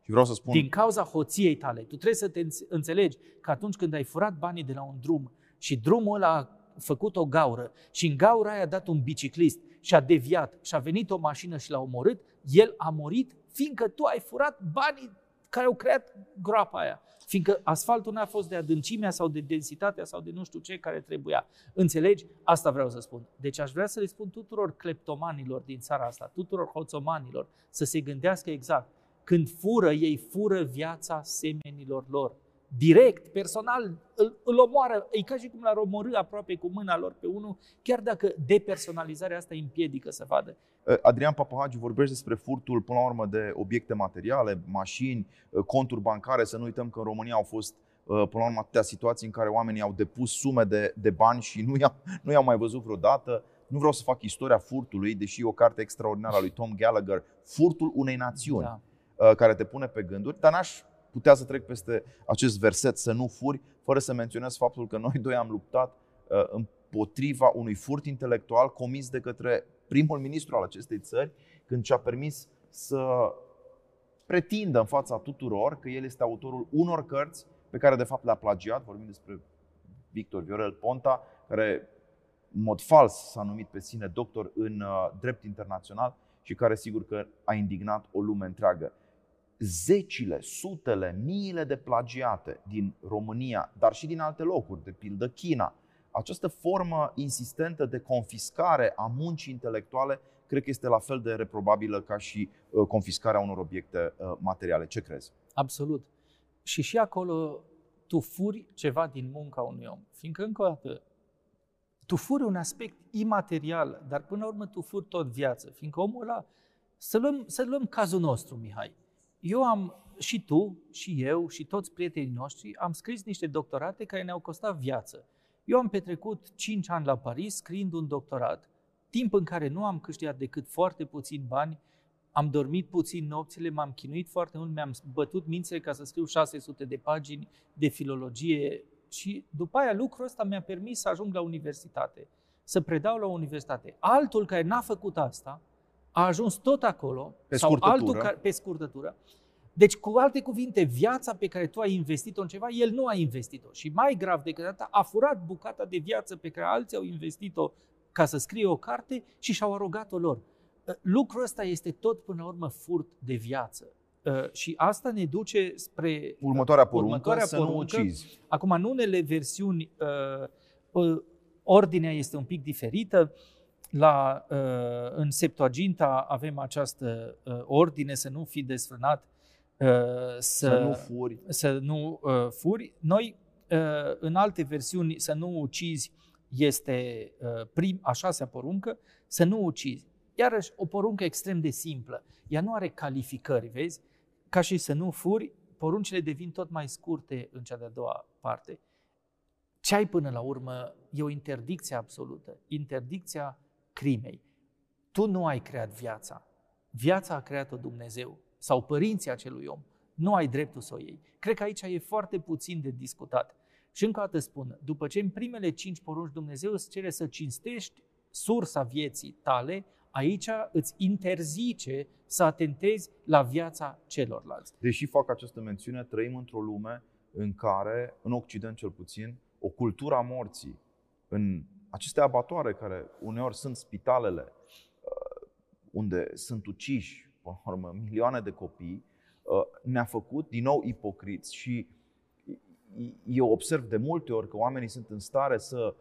Și vreau să spun, Din cauza hoției tale. Tu trebuie să te înț- înțelegi că atunci când ai furat banii de la un drum și drumul ăla a făcut o gaură și în gaura aia a dat un biciclist și a deviat și a venit o mașină și l-a omorât, el a murit fiindcă tu ai furat banii care au creat groapa aia. Fiindcă asfaltul n-a fost de adâncimea sau de densitatea sau de nu știu ce care trebuia. Înțelegi? Asta vreau să spun. Deci aș vrea să le spun tuturor cleptomanilor din țara asta, tuturor hoțomanilor, să se gândească exact. Când fură, ei fură viața semenilor lor. Direct, personal, îl, îl omoară. E ca și cum l-ar omorâ aproape cu mâna lor pe unul, chiar dacă depersonalizarea asta îi împiedică să vadă. Adrian Papahagi vorbește despre furtul, până la urmă, de obiecte materiale, mașini, conturi bancare. Să nu uităm că în România au fost, până la urmă, atâtea situații în care oamenii au depus sume de, de bani și nu i-au, nu i-au mai văzut vreodată. Nu vreau să fac istoria furtului, deși e o carte extraordinară a lui Tom Gallagher, Furtul unei națiuni, Da. da. care te pune pe gânduri, dar n-aș putea să trec peste acest verset, să nu furi, fără să menționez faptul că noi doi am luptat uh, împotriva unui furt intelectual comis de către primul ministru al acestei țări, când și-a permis să pretindă în fața tuturor că el este autorul unor cărți pe care de fapt le-a plagiat, vorbim despre Victor Viorel Ponta, care în mod fals s-a numit pe sine doctor în uh, drept internațional și care sigur că a indignat o lume întreagă. Zecile, sutele, miile de plagiate din România, dar și din alte locuri, de pildă China, această formă insistentă de confiscare a muncii intelectuale cred că este la fel de reprobabilă ca și uh, confiscarea unor obiecte uh, materiale. Ce crezi? Absolut. Și și acolo tu furi ceva din munca unui om. Fiindcă, încă o dată, tu furi un aspect imaterial, dar până la urmă tu furi tot viață. Fiindcă omul ăla, să luăm, să luăm cazul nostru, Mihai. Eu am, și tu, și eu, și toți prietenii noștri, am scris niște doctorate care ne-au costat viață. Eu am petrecut 5 ani la Paris scriind un doctorat, timp în care nu am câștigat decât foarte puțini bani, am dormit puțin nopțile, m-am chinuit foarte mult, mi-am bătut mințile ca să scriu 600 de pagini de filologie și după aia lucrul ăsta mi-a permis să ajung la universitate, să predau la universitate. Altul care n-a făcut asta, a ajuns tot acolo, Pe sau scurtătură. altul care, pe scurtătură. Deci, cu alte cuvinte, viața pe care tu ai investit-o în ceva, el nu a investit-o. Și mai grav decât atât, a furat bucata de viață pe care alții au investit-o ca să scrie o carte și și-au arogat-o lor. Uh, Lucrul ăsta este tot până la urmă furt de viață. Uh, Și asta ne duce spre Următoarea poruncă, Următoarea să nu poruncă. ucizi. Acum, în unele versiuni, uh, uh, ordinea este un pic diferită. La, uh, în Septuaginta avem această uh, ordine să nu fi desfrânat, uh, să, Să nu furi. să nu uh, furi. Noi, uh, în alte versiuni, să nu ucizi este uh, prim, a șasea poruncă, să nu ucizi. Iarăși, o poruncă extrem de simplă. Ea nu are calificări, vezi? Ca și să nu furi, poruncile devin tot mai scurte în cea de-a doua parte. Ce ai până la urmă e o interdicție absolută, interdicția crimei. Tu nu ai creat viața. Viața a creat-o Dumnezeu sau părinții acelui om. Nu ai dreptul să o iei. Cred că aici e foarte puțin de discutat. Și încă o dată spun, după ce în primele cinci porunci Dumnezeu îți cere să cinstești sursa vieții tale, aici îți interzice să atentezi la viața celorlalți. Deși fac această mențiune, trăim într-o lume în care, în Occident cel puțin, o cultură a morții, în aceste abatoare care uneori sunt spitalele, uh, unde sunt uciși, până la urmă, milioane de copii, uh, ne-a făcut din nou ipocriți și eu observ de multe ori că oamenii sunt în stare să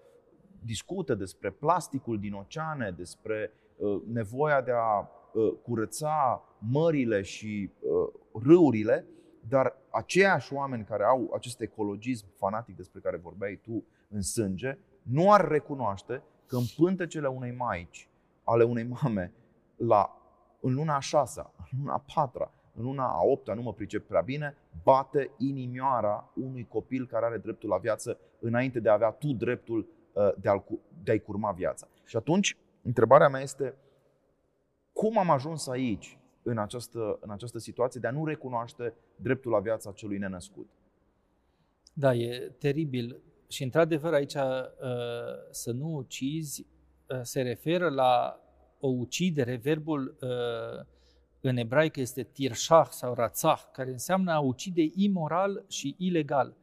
discute despre plasticul din oceane, despre uh, nevoia de a uh, curăța mările și uh, râurile, dar aceiași oameni care au acest ecologism fanatic despre care vorbeai tu în sânge, nu ar recunoaște că în pântecele unei maici, ale unei mame, la, în luna a șasea, în luna a patra, în luna a opta, nu mă pricep prea bine, bate inimioara unui copil care are dreptul la viață înainte de a avea tu dreptul uh, de, a de a-i curma viața. Și atunci, întrebarea mea este, cum am ajuns aici, în această, în această situație, de a nu recunoaște dreptul la viața celui nenăscut? Da, e teribil. Și într-adevăr aici uh, să nu ucizi uh, se referă la o ucidere, verbul uh, în ebraică este tirshah sau ratzah, care înseamnă a ucide imoral și ilegal.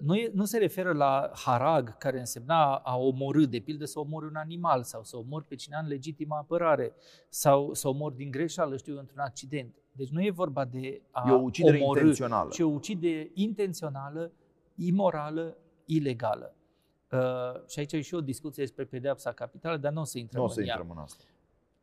Nu, e, nu se referă la harag, care însemna a omorâ, de pildă să omori un animal sau să omori pe cineva în legitimă apărare sau să omori din greșeală, știu, într-un accident. Deci nu e vorba de a E o ucidere omorâ, intențională. ci o ucidere intențională, imorală, ilegală. Uh, și aici e și o discuție despre pedeapsa capitală, dar nu o să intrăm Nu o să în ea. intrăm în asta.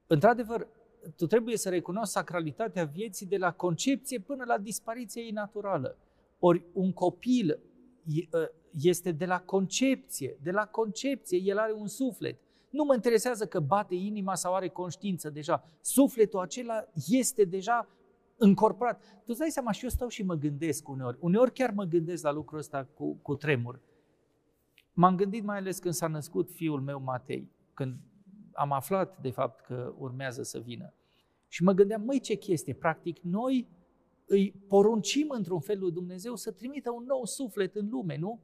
Într-adevăr, tu trebuie să recunoști sacralitatea vieții de la concepție până la dispariția ei naturală. Ori un copil e- ă, este de la concepție, de la concepție, el are un suflet. Nu mă interesează că bate inima sau are conștiință deja. Sufletul acela este deja încorporat. Tu îți dai seama și eu stau și mă gândesc uneori. Uneori chiar mă gândesc la lucrul ăsta cu, cu tremur. M-am gândit mai ales când s-a născut fiul meu Matei, când am aflat de fapt că urmează să vină. Și mă gândeam, măi, ce chestie, practic noi îi poruncim într-un fel lui Dumnezeu să trimită un nou suflet în lume, nu?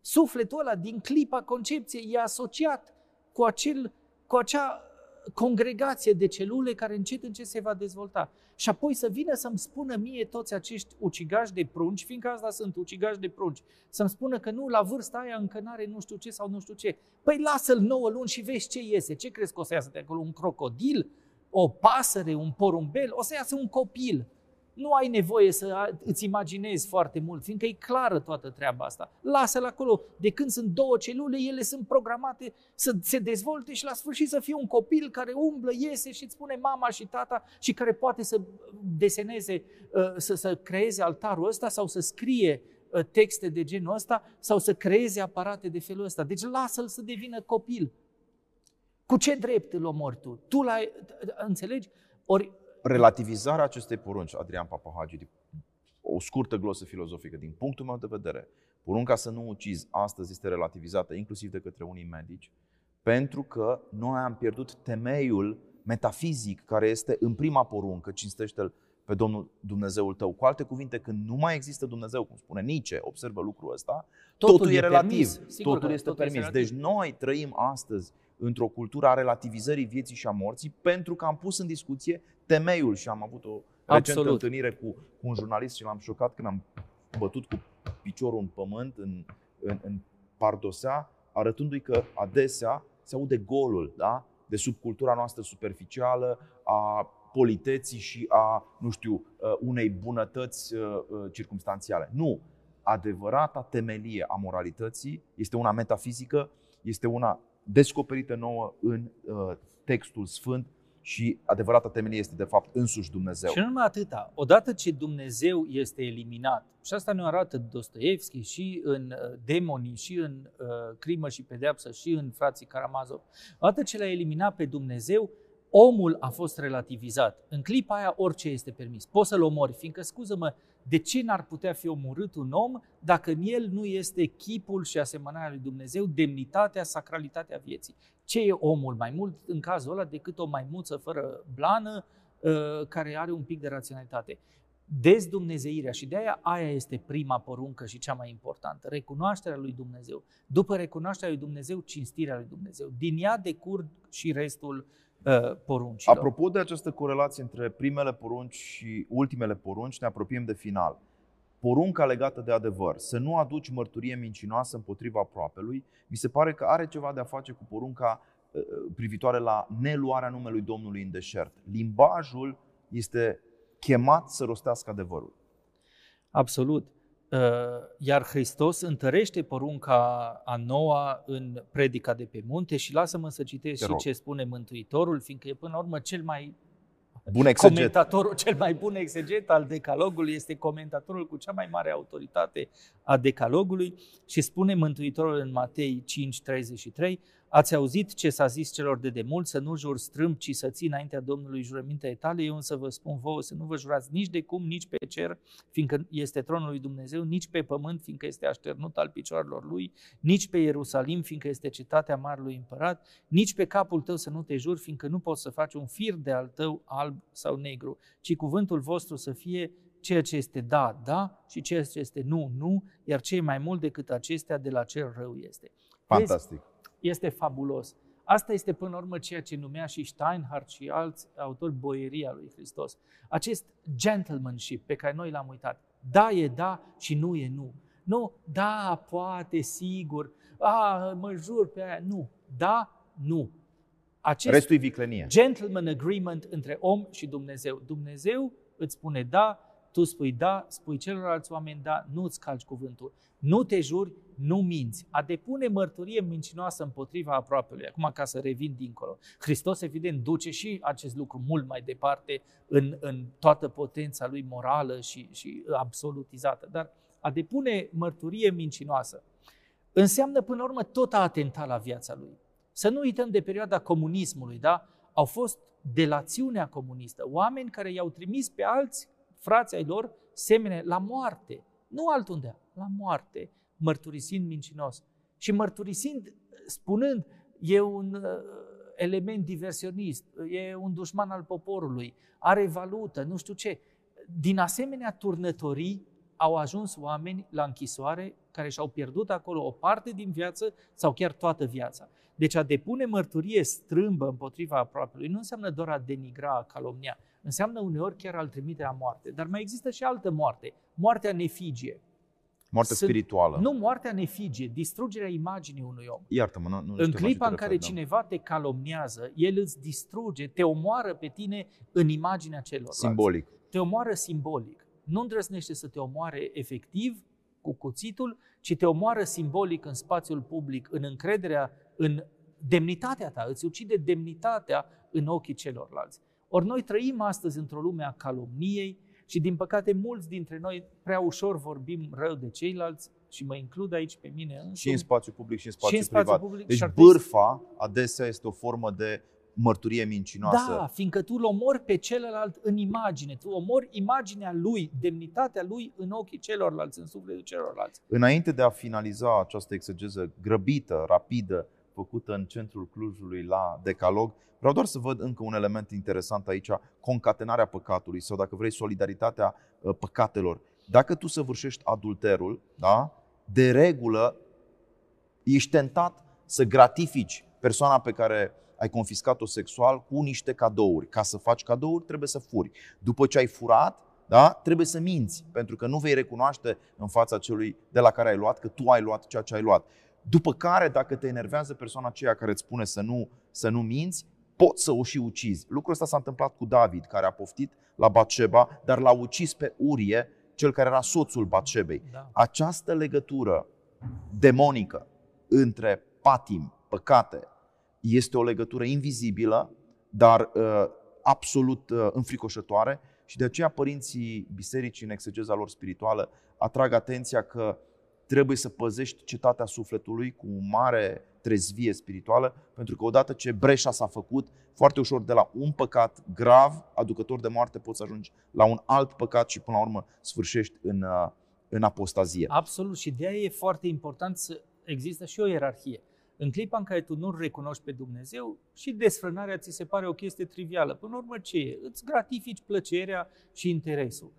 Sufletul ăla din clipa concepției e asociat cu, acel, cu acea congregație de celule care încet încet se va dezvolta. Și apoi să vină să-mi spună mie toți acești ucigași de prunci, fiindcă asta sunt ucigași de prunci, să-mi spună că nu, la vârsta aia încă n-are nu știu ce sau nu știu ce. Păi lasă-l 9 luni și vezi ce iese. Ce crezi că o să iasă de acolo? Un crocodil? O pasăre? Un porumbel? O să iasă un copil. Nu ai nevoie să îți imaginezi foarte mult, fiindcă e clară toată treaba asta. Lasă-l acolo. De când sunt două celule, ele sunt programate să se dezvolte și la sfârșit să fie un copil care umblă, iese și îți spune mama și tata și care poate să deseneze, să, să creeze altarul ăsta sau să scrie texte de genul ăsta sau să creeze aparate de felul ăsta. Deci lasă-l să devină copil. Cu ce drept îl omori tu? Tu l-ai, înțelegi? Ori Relativizarea acestei porunci, Adrian Papahagi, o scurtă glosă filozofică, din punctul meu de vedere, porunca să nu ucizi astăzi este relativizată inclusiv de către unii medici, pentru că noi am pierdut temeiul metafizic care este în prima poruncă, cinstește-L pe Domnul Dumnezeul tău. Cu alte cuvinte, când nu mai există Dumnezeu, cum spune Nice, observă lucrul ăsta, totul, totul e, e relativ, permis. Sigur totul este totul permis. Este deci noi trăim astăzi într-o cultură a relativizării vieții și a morții pentru că am pus în discuție temeiul și am avut o recentă întâlnire cu, cu un jurnalist și l-am șocat când am bătut cu piciorul în pământ, în, în, în pardosea, arătându-i că adesea se aude golul da? de subcultura noastră superficială, a politeții și a, nu știu, uh, unei bunătăți uh, uh, circumstanțiale. Nu. Adevărata temelie a moralității este una metafizică, este una descoperită nouă în textul sfânt și adevărata temelie este de fapt însuși Dumnezeu. Și nu numai atâta. Odată ce Dumnezeu este eliminat, și asta ne arată Dostoevski și în Demonii, și în uh, Crimă și Pedeapsă, și în Frații Karamazov, odată ce l-a eliminat pe Dumnezeu, omul a fost relativizat. În clipa aia orice este permis. Poți să-l omori, fiindcă, scuză-mă, de ce n-ar putea fi omorât un om dacă în el nu este chipul și asemănarea lui Dumnezeu, demnitatea, sacralitatea vieții? Ce e omul mai mult în cazul ăla decât o maimuță fără blană uh, care are un pic de raționalitate? Dezdumnezeirea și de aia aia este prima poruncă și cea mai importantă, recunoașterea lui Dumnezeu. După recunoașterea lui Dumnezeu, cinstirea lui Dumnezeu. Din ea decurg și restul Uh, poruncilor. Apropo de această corelație între primele porunci și ultimele porunci, ne apropiem de final. Porunca legată de adevăr, să nu aduci mărturie mincinoasă împotriva aproapelui, mi se pare că are ceva de a face cu porunca uh, privitoare la neluarea numelui Domnului în deșert. Limbajul este chemat să rostească adevărul. Absolut. Uh, iar Hristos întărește porunca a noua în predica de pe munte și lasă-mă să citesc și ce spune Mântuitorul, fiindcă e până la urmă cel mai bun exeget. comentatorul cel mai bun exeget al decalogului, este comentatorul cu cea mai mare autoritate a decalogului și spune Mântuitorul în Matei 5:33, Ați auzit ce s-a zis celor de demult, să nu jur strâmb, ci să ții înaintea Domnului jurămintele tale. Eu însă vă spun vouă să nu vă jurați nici de cum, nici pe cer, fiindcă este tronul lui Dumnezeu, nici pe pământ, fiindcă este așternut al picioarelor lui, nici pe Ierusalim, fiindcă este cetatea Marului Împărat, nici pe capul tău să nu te juri, fiindcă nu poți să faci un fir de al tău alb sau negru, ci cuvântul vostru să fie ceea ce este da, da și ceea ce este nu, nu, iar ce mai mult decât acestea de la cel rău este. Fantastic. Vezi? Este fabulos. Asta este până la urmă ceea ce numea și Steinhardt și alți autori boieria lui Hristos. Acest gentlemanship pe care noi l-am uitat. Da e da și nu e nu. Nu, da, poate, sigur, a, mă jur pe aia. Nu, da, nu. Acest Restul e viclenie. gentleman agreement între om și Dumnezeu. Dumnezeu îți spune da, tu spui da, spui celorlalți oameni da, nu îți calci cuvântul. Nu te juri, nu minți. A depune mărturie mincinoasă împotriva aproapelui. Acum, ca să revin dincolo. Hristos, evident, duce și acest lucru mult mai departe în, în toată potența lui morală și, și absolutizată. Dar a depune mărturie mincinoasă înseamnă, până la urmă, tot a atentat la viața lui. Să nu uităm de perioada comunismului, da? Au fost delațiunea comunistă, oameni care i-au trimis pe alți frații ai lor semene la moarte, nu altundea, la moarte, mărturisind mincinos. Și mărturisind, spunând, e un uh, element diversionist, e un dușman al poporului, are valută, nu știu ce. Din asemenea turnătorii au ajuns oameni la închisoare care și-au pierdut acolo o parte din viață sau chiar toată viața. Deci a depune mărturie strâmbă împotriva aproapelui nu înseamnă doar a denigra, a calomnia, înseamnă uneori chiar al trimite la moarte. Dar mai există și altă moarte, moartea nefigie. Moartea Sunt, spirituală. Nu, moartea nefigie, distrugerea imaginii unui om. Iartă-mă, nu, nu În clipa în care cineva te calomniază, el îți distruge, te omoară pe tine în imaginea celorlalți. Simbolic. Te omoară simbolic. Nu îndrăznește să te omoare efectiv cu cuțitul, ci te omoară simbolic în spațiul public, în încrederea, în demnitatea ta, îți ucide demnitatea în ochii celorlalți. Ori noi trăim astăzi într-o lume a calomniei și din păcate mulți dintre noi prea ușor vorbim rău de ceilalți și mă includ aici pe mine însumi. Și în spațiu public și în spațiu, și în spațiu privat. Public, deci bârfa adesea este o formă de mărturie mincinoasă. Da, fiindcă tu îl omori pe celălalt în imagine, tu omori imaginea lui, demnitatea lui în ochii celorlalți, în sufletul celorlalți. Înainte de a finaliza această exegeză grăbită, rapidă, făcută în centrul Clujului la Decalog. Vreau doar să văd încă un element interesant aici, concatenarea păcatului sau, dacă vrei, solidaritatea uh, păcatelor. Dacă tu săvârșești adulterul, da, de regulă ești tentat să gratifici persoana pe care ai confiscat-o sexual cu niște cadouri. Ca să faci cadouri, trebuie să furi. După ce ai furat, da? trebuie să minți, pentru că nu vei recunoaște în fața celui de la care ai luat că tu ai luat ceea ce ai luat. După care, dacă te enervează persoana aceea care îți spune să nu, să nu minți, poți să o și ucizi. Lucrul ăsta s-a întâmplat cu David, care a poftit la Batșeba, dar l-a ucis pe Urie, cel care era soțul Batșebei. Da. Această legătură demonică între patim, păcate, este o legătură invizibilă, dar uh, absolut uh, înfricoșătoare și de aceea părinții bisericii în exegeza lor spirituală atrag atenția că trebuie să păzești cetatea sufletului cu o mare trezvie spirituală, pentru că odată ce breșa s-a făcut, foarte ușor de la un păcat grav, aducător de moarte, poți să ajungi la un alt păcat și până la urmă sfârșești în, uh, în apostazie. Absolut și de aia e foarte important să există și o ierarhie. În clipa în care tu nu recunoști pe Dumnezeu și desfrânarea ți se pare o chestie trivială. Până la urmă ce e? Îți gratifici plăcerea și interesul.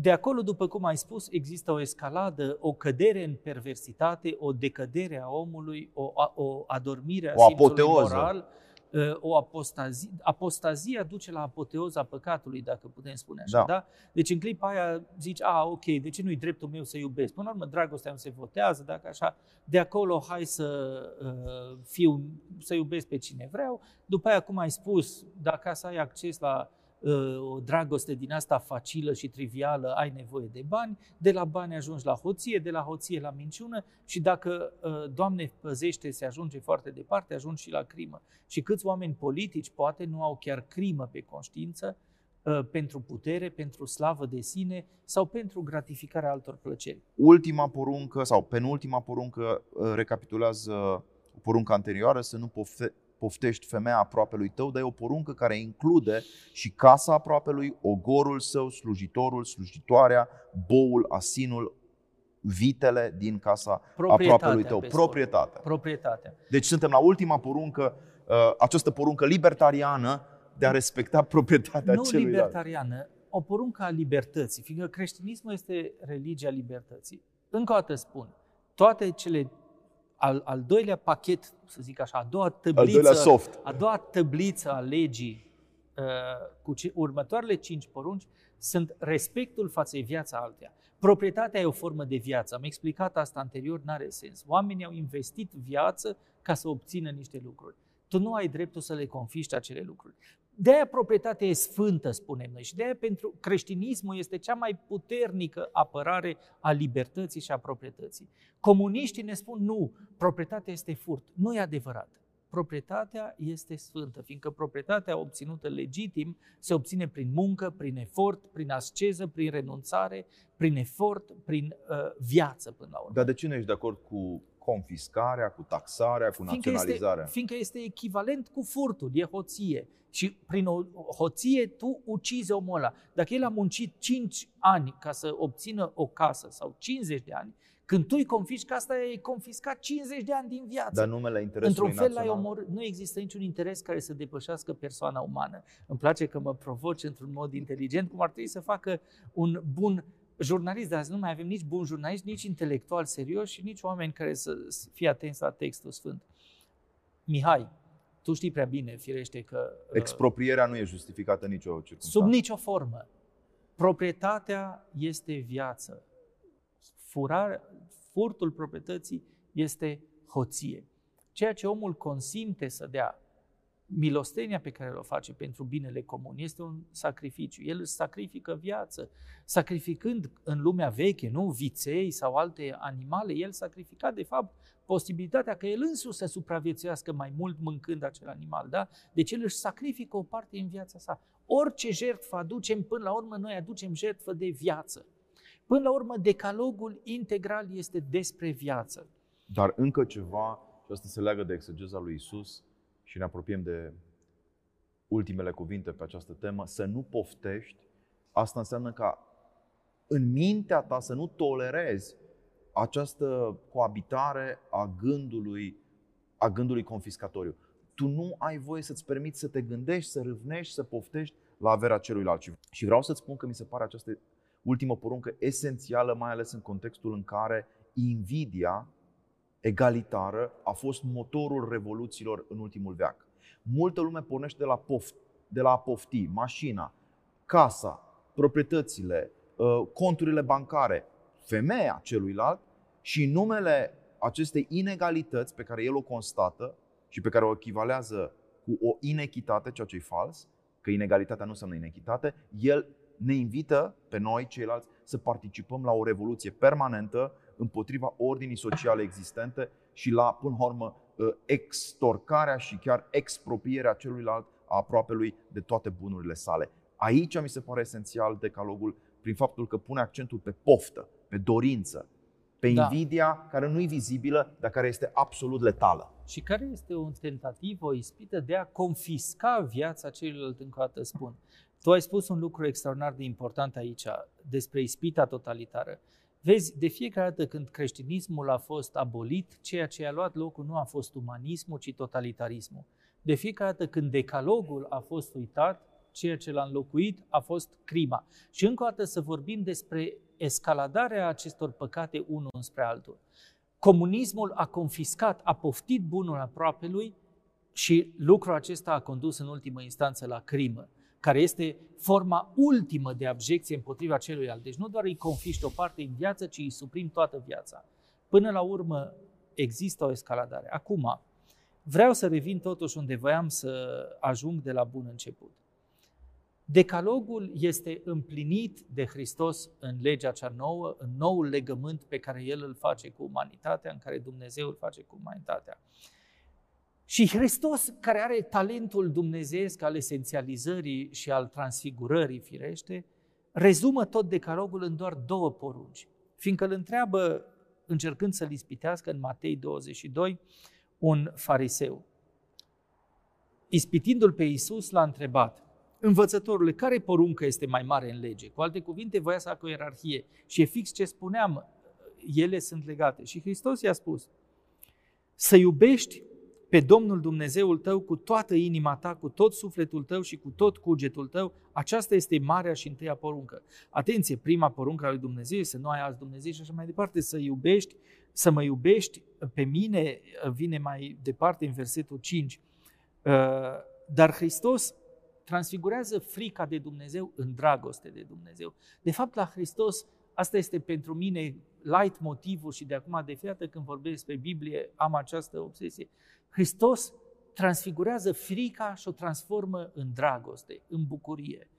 De acolo, după cum ai spus, există o escaladă, o cădere în perversitate, o decădere a omului, o, o adormire a o simțului apoteoză. moral, ă, o apostazie. Apostazia duce la apoteoza păcatului, dacă putem spune așa. Da. Da? Deci în clipa aia zici, a, ok, de ce nu-i dreptul meu să iubesc? Până la urmă, dragostea nu se votează, dacă așa, de acolo hai să uh, fiu, să iubesc pe cine vreau. După aia, cum ai spus, dacă să ai acces la o dragoste din asta facilă și trivială, ai nevoie de bani, de la bani ajungi la hoție, de la hoție la minciună și dacă, ă, Doamne păzește, se ajunge foarte departe, ajungi și la crimă. Și câți oameni politici poate nu au chiar crimă pe conștiință ă, pentru putere, pentru slavă de sine sau pentru gratificarea altor plăceri. Ultima poruncă sau penultima poruncă ă, recapitulează porunca anterioară, să nu pofte, poftești femeia aproapelui tău, dar e o poruncă care include și casa aproapelui, ogorul său, slujitorul, slujitoarea, boul, asinul, vitele din casa aproapelui tău. Proprietatea. Proprietatea. Deci suntem la ultima poruncă, uh, această poruncă libertariană de a respecta proprietatea nu celuilalt. Nu libertariană, o poruncă a libertății, fiindcă creștinismul este religia libertății. Încă o dată spun, toate cele al, al doilea pachet, să zic așa, a doua tăbliță, soft. A doua tăbliță a legii uh, cu ce, următoarele cinci porunci sunt respectul față de viața alteia. Proprietatea e o formă de viață. Am explicat asta anterior, n-are sens. Oamenii au investit viață ca să obțină niște lucruri. Tu nu ai dreptul să le confiști acele lucruri. De aia proprietatea e sfântă, spunem noi, și de aia pentru creștinismul este cea mai puternică apărare a libertății și a proprietății. Comuniștii ne spun, nu, proprietatea este furt. Nu e adevărat. Proprietatea este sfântă, fiindcă proprietatea obținută legitim se obține prin muncă, prin efort, prin asceză, prin renunțare, prin efort, prin uh, viață până la urmă. Dar de ce nu ești de acord cu confiscarea, cu taxarea, cu fiindcă naționalizarea? Este, fiindcă este echivalent cu furtul, e hoție. Și prin o hoție tu ucizi omul ăla. Dacă el a muncit 5 ani ca să obțină o casă sau 50 de ani, când tu îi confiști asta, e confiscat 50 de ani din viață. Dar numele interesului Într-un fel național. l-ai omor... Nu există niciun interes care să depășească persoana umană. Îmi place că mă provoci într-un mod inteligent, cum ar trebui să facă un bun jurnalist, dar nu mai avem nici bun jurnalist, nici intelectual serios și nici oameni care să fie atenți la textul sfânt. Mihai, tu știi prea bine, firește că... Uh, Exproprierea nu e justificată nicio circunstanță. Sub nicio formă. Proprietatea este viață. Furar, furtul proprietății este hoție. Ceea ce omul consimte să dea, milostenia pe care o face pentru binele comun, este un sacrificiu. El își sacrifică viață. Sacrificând în lumea veche, nu viței sau alte animale, el sacrifica, de fapt, posibilitatea că el însuși să supraviețuiască mai mult mâncând acel animal. Da? Deci el își sacrifică o parte în viața sa. Orice jertfă aducem, până la urmă noi aducem jertfă de viață. Până la urmă, decalogul integral este despre viață. Dar încă ceva, și asta se leagă de exegeza lui Isus și ne apropiem de ultimele cuvinte pe această temă, să nu poftești, asta înseamnă ca în mintea ta să nu tolerezi această coabitare a gândului a gândului confiscatoriu. Tu nu ai voie să-ți permiți să te gândești, să râvnești, să poftești la averea celuilalt. Și vreau să-ți spun că mi se pare această ultimă poruncă esențială, mai ales în contextul în care invidia egalitară a fost motorul revoluțiilor în ultimul veac. Multă lume pornește de la, poft, de la a pofti, mașina, casa, proprietățile, uh, conturile bancare, femeia celuilalt și în numele acestei inegalități pe care el o constată și pe care o echivalează cu o inechitate, ceea ce e fals, că inegalitatea nu înseamnă inechitate, el ne invită pe noi, ceilalți, să participăm la o revoluție permanentă împotriva ordinii sociale existente și la, până la urmă, ă, extorcarea și chiar expropierea celuilalt a aproapelui de toate bunurile sale. Aici mi se pare esențial decalogul prin faptul că pune accentul pe poftă, pe dorință, pe da. invidia care nu e vizibilă, dar care este absolut letală. Și care este o tentativă, o ispită de a confisca viața celuilalt, încă o dată spun. Tu ai spus un lucru extraordinar de important aici, despre ispita totalitară. Vezi, de fiecare dată când creștinismul a fost abolit, ceea ce a luat locul nu a fost umanismul, ci totalitarismul. De fiecare dată când decalogul a fost uitat, ceea ce l-a înlocuit a fost crima. Și încă o dată să vorbim despre escaladarea acestor păcate unul înspre altul. Comunismul a confiscat, a poftit bunul aproapelui și lucrul acesta a condus în ultimă instanță la crimă care este forma ultimă de abjecție împotriva celuilalt. Deci nu doar îi confiști o parte în viață, ci îi suprim toată viața. Până la urmă există o escaladare. Acum, vreau să revin totuși unde voiam să ajung de la bun început. Decalogul este împlinit de Hristos în legea cea nouă, în noul legământ pe care El îl face cu umanitatea, în care Dumnezeu îl face cu umanitatea. Și Hristos, care are talentul dumnezeesc al esențializării și al transfigurării firește, rezumă tot decalogul în doar două porunci. Fiindcă îl întreabă, încercând să-l ispitească în Matei 22, un fariseu. Ispitindu-l pe Iisus, l-a întrebat, învățătorule, care poruncă este mai mare în lege? Cu alte cuvinte, voia să facă o ierarhie. Și e fix ce spuneam, ele sunt legate. Și Hristos i-a spus, să iubești pe Domnul Dumnezeul tău cu toată inima ta, cu tot sufletul tău și cu tot cugetul tău, aceasta este marea și întâia poruncă. Atenție, prima poruncă a lui Dumnezeu să nu ai alți Dumnezeu și așa mai departe, să iubești, să mă iubești pe mine, vine mai departe în versetul 5. Uh, dar Hristos transfigurează frica de Dumnezeu în dragoste de Dumnezeu. De fapt, la Hristos, asta este pentru mine light motivul și de acum de fiată când vorbesc despre Biblie am această obsesie. Hristos transfigurează frica și o transformă în dragoste, în bucurie.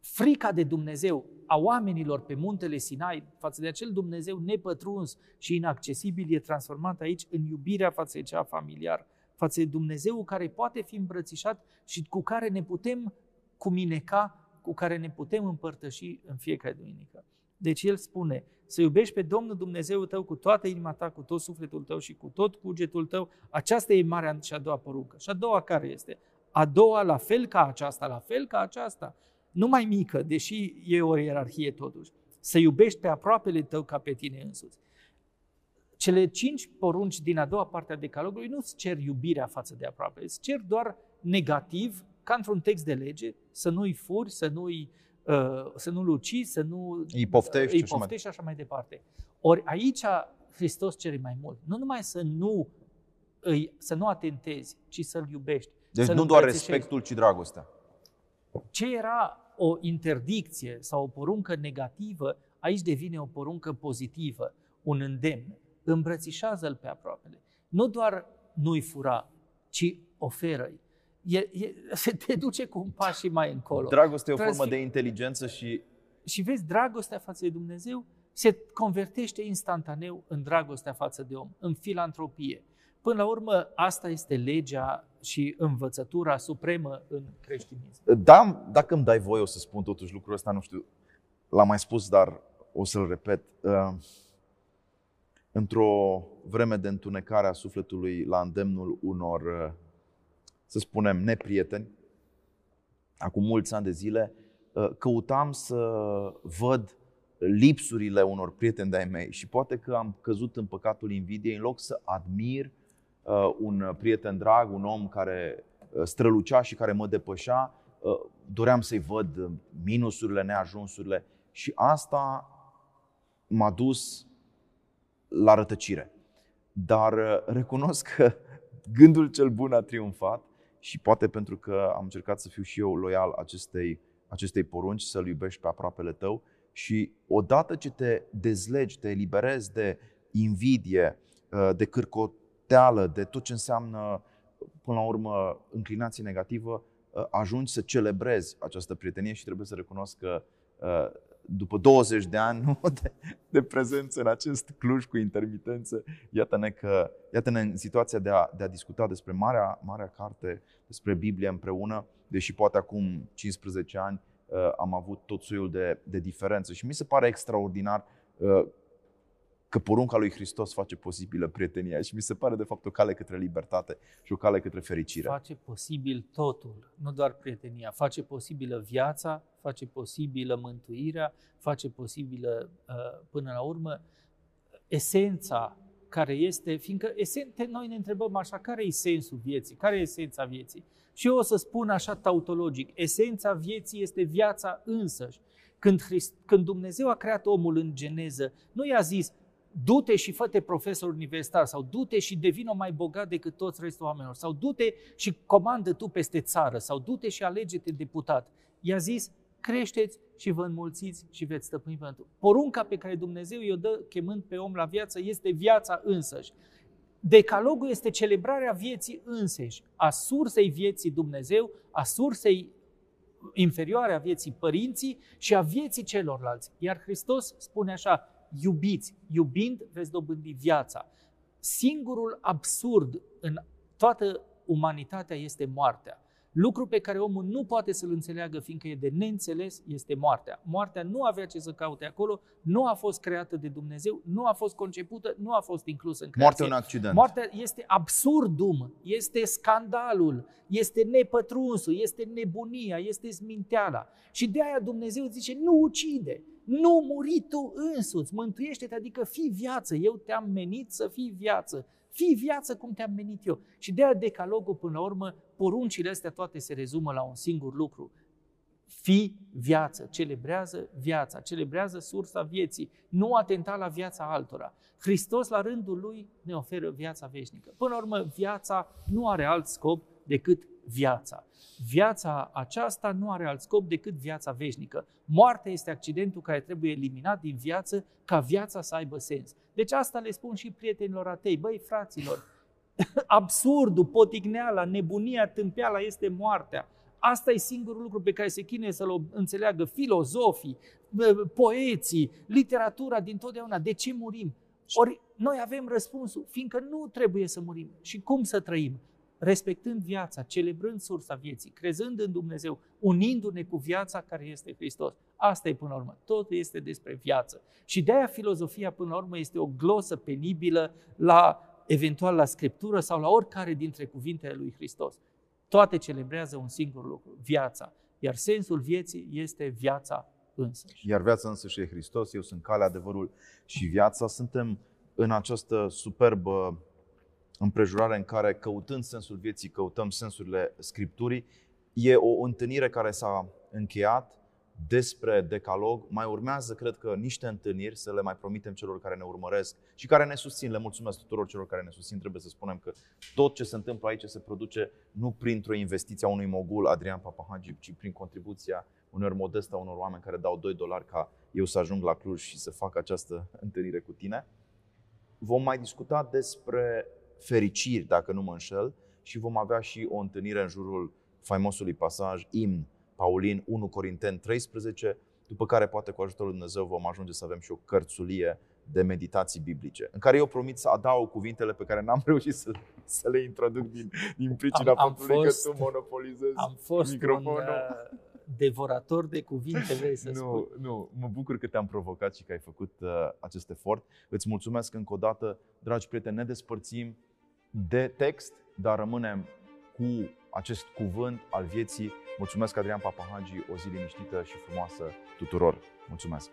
Frica de Dumnezeu a oamenilor pe muntele Sinai față de acel Dumnezeu nepătruns și inaccesibil e transformat aici în iubirea față de cea familiar, față de Dumnezeu care poate fi îmbrățișat și cu care ne putem cumineca, cu care ne putem împărtăși în fiecare duminică. Deci el spune, să iubești pe Domnul Dumnezeul tău cu toată inima ta, cu tot sufletul tău și cu tot cugetul tău. Aceasta e marea și a doua poruncă. Și a doua care este? A doua la fel ca aceasta, la fel ca aceasta. Nu mai mică, deși e o ierarhie totuși. Să iubești pe aproapele tău ca pe tine însuți. Cele cinci porunci din a doua parte a decalogului nu îți cer iubirea față de aproape, îți cer doar negativ, ca într-un text de lege, să nu-i furi, să nu-i Uh, să nu-l ucizi, să nu îi poftești, îi poftești și așa mai departe. Ori aici Hristos cere mai mult. Nu numai să nu, îi, să nu atentezi, ci să-L iubești. Deci nu doar respectul, ci dragostea. Ce era o interdicție sau o poruncă negativă, aici devine o poruncă pozitivă, un îndemn. Îmbrățișează-l pe aproapele. Nu doar nu-i fura, ci oferă-i e, e, se te duce cu un pas și mai încolo. Dragostea e o formă de inteligență și... Și vezi, dragostea față de Dumnezeu se convertește instantaneu în dragostea față de om, în filantropie. Până la urmă, asta este legea și învățătura supremă în creștinism. Da, dacă îmi dai voie, o să spun totuși lucrul ăsta, nu știu, l-am mai spus, dar o să-l repet. Uh, într-o vreme de întunecare a sufletului la îndemnul unor uh, să spunem, neprieteni, acum mulți ani de zile, uh, căutam să văd lipsurile unor prieteni de-ai mei și poate că am căzut în păcatul invidiei în loc să admir uh, un prieten drag, un om care uh, strălucea și care mă depășea, uh, doream să-i văd minusurile, neajunsurile și asta m-a dus la rătăcire. Dar uh, recunosc că gândul cel bun a triumfat și poate pentru că am încercat să fiu și eu loial acestei, acestei porunci, să-L iubești pe aproapele tău și odată ce te dezlegi, te eliberezi de invidie, uh, de cârcoteală, de tot ce înseamnă, până la urmă, înclinație negativă, uh, ajungi să celebrezi această prietenie și trebuie să recunosc că după 20 de ani nu, de, de prezență în acest Cluj cu intermitență, iată-ne, că, iată-ne în situația de a, de a discuta despre marea, marea carte, despre Biblie împreună, deși poate acum 15 ani uh, am avut tot soiul de, de diferențe. Și mi se pare extraordinar uh, că porunca lui Hristos face posibilă prietenia și mi se pare de fapt o cale către libertate și o cale către fericire. Face posibil totul, nu doar prietenia, face posibilă viața, face posibilă mântuirea, face posibilă uh, până la urmă esența care este, fiindcă esente, noi ne întrebăm așa, care e sensul vieții, care e esența vieții? Și eu o să spun așa tautologic, esența vieții este viața însăși. Când, Christ, când Dumnezeu a creat omul în geneză, nu i-a zis, du-te și fă-te profesor universitar sau du-te și devină mai bogat decât toți restul oamenilor sau du-te și comandă tu peste țară sau du-te și alege-te deputat. I-a zis, creșteți și vă înmulțiți și veți stăpâni pământul. Porunca pe care Dumnezeu i-o dă chemând pe om la viață este viața însăși. Decalogul este celebrarea vieții înseși, a sursei vieții Dumnezeu, a sursei inferioare a vieții părinții și a vieții celorlalți. Iar Hristos spune așa, iubiți. Iubind veți dobândi viața. Singurul absurd în toată umanitatea este moartea. Lucru pe care omul nu poate să-l înțeleagă, fiindcă e de neînțeles, este moartea. Moartea nu avea ce să caute acolo, nu a fost creată de Dumnezeu, nu a fost concepută, nu a fost inclusă în creație. Moartea un accident. Moartea este absurdum, este scandalul, este nepătrunsul, este nebunia, este sminteala. Și de aia Dumnezeu zice, nu ucide, nu muri tu însuți, mântuiește-te, adică fii viață, eu te-am menit să fii viață. Fii viață cum te-am menit eu. Și de aia decalogul, până la urmă, poruncile astea toate se rezumă la un singur lucru. Fii viață, celebrează viața, celebrează sursa vieții, nu atenta la viața altora. Hristos, la rândul Lui, ne oferă viața veșnică. Până la urmă, viața nu are alt scop decât viața. Viața aceasta nu are alt scop decât viața veșnică. Moartea este accidentul care trebuie eliminat din viață ca viața să aibă sens. Deci asta le spun și prietenilor atei. Băi, fraților, absurdul, potigneala, nebunia, tâmpeala este moartea. Asta e singurul lucru pe care se chinuie să-l înțeleagă filozofii, poeții, literatura din totdeauna. De ce murim? Ori noi avem răspunsul, fiindcă nu trebuie să murim. Și cum să trăim? Respectând viața, celebrând sursa vieții, crezând în Dumnezeu, unindu-ne cu viața care este Hristos. Asta e până la urmă. Totul este despre viață. Și de aia filozofia până la urmă este o glosă penibilă la eventual la Scriptură sau la oricare dintre cuvintele lui Hristos. Toate celebrează un singur lucru, viața. Iar sensul vieții este viața însăși. Iar viața însăși e Hristos, eu sunt calea, adevărul și viața. Suntem în această superbă împrejurare în care, căutând sensul vieții, căutăm sensurile Scripturii. E o întâlnire care s-a încheiat despre decalog. Mai urmează, cred că, niște întâlniri să le mai promitem celor care ne urmăresc și care ne susțin. Le mulțumesc tuturor celor care ne susțin. Trebuie să spunem că tot ce se întâmplă aici se produce nu printr-o investiție a unui mogul, Adrian Papahagi, ci prin contribuția unor modestă a unor oameni care dau 2 dolari ca eu să ajung la Cluj și să fac această întâlnire cu tine. Vom mai discuta despre fericiri, dacă nu mă înșel, și vom avea și o întâlnire în jurul faimosului pasaj Imn, Paulin 1 Corinteni 13, după care poate cu ajutorul lui Dumnezeu vom ajunge să avem și o cărțulie de meditații biblice, în care eu promit să adaug cuvintele pe care n-am reușit să, să le introduc din, din pricina am, am faptului fost, că tu monopolizezi am fost microfonul. Un, uh, devorator de cuvinte, vrei să nu, spui. Nu, mă bucur că te-am provocat și că ai făcut uh, acest efort. Îți mulțumesc încă o dată, dragi prieteni, ne despărțim de text, dar rămânem cu acest cuvânt al vieții. Mulțumesc, Adrian Papahagi, o zi liniștită și frumoasă tuturor. Mulțumesc!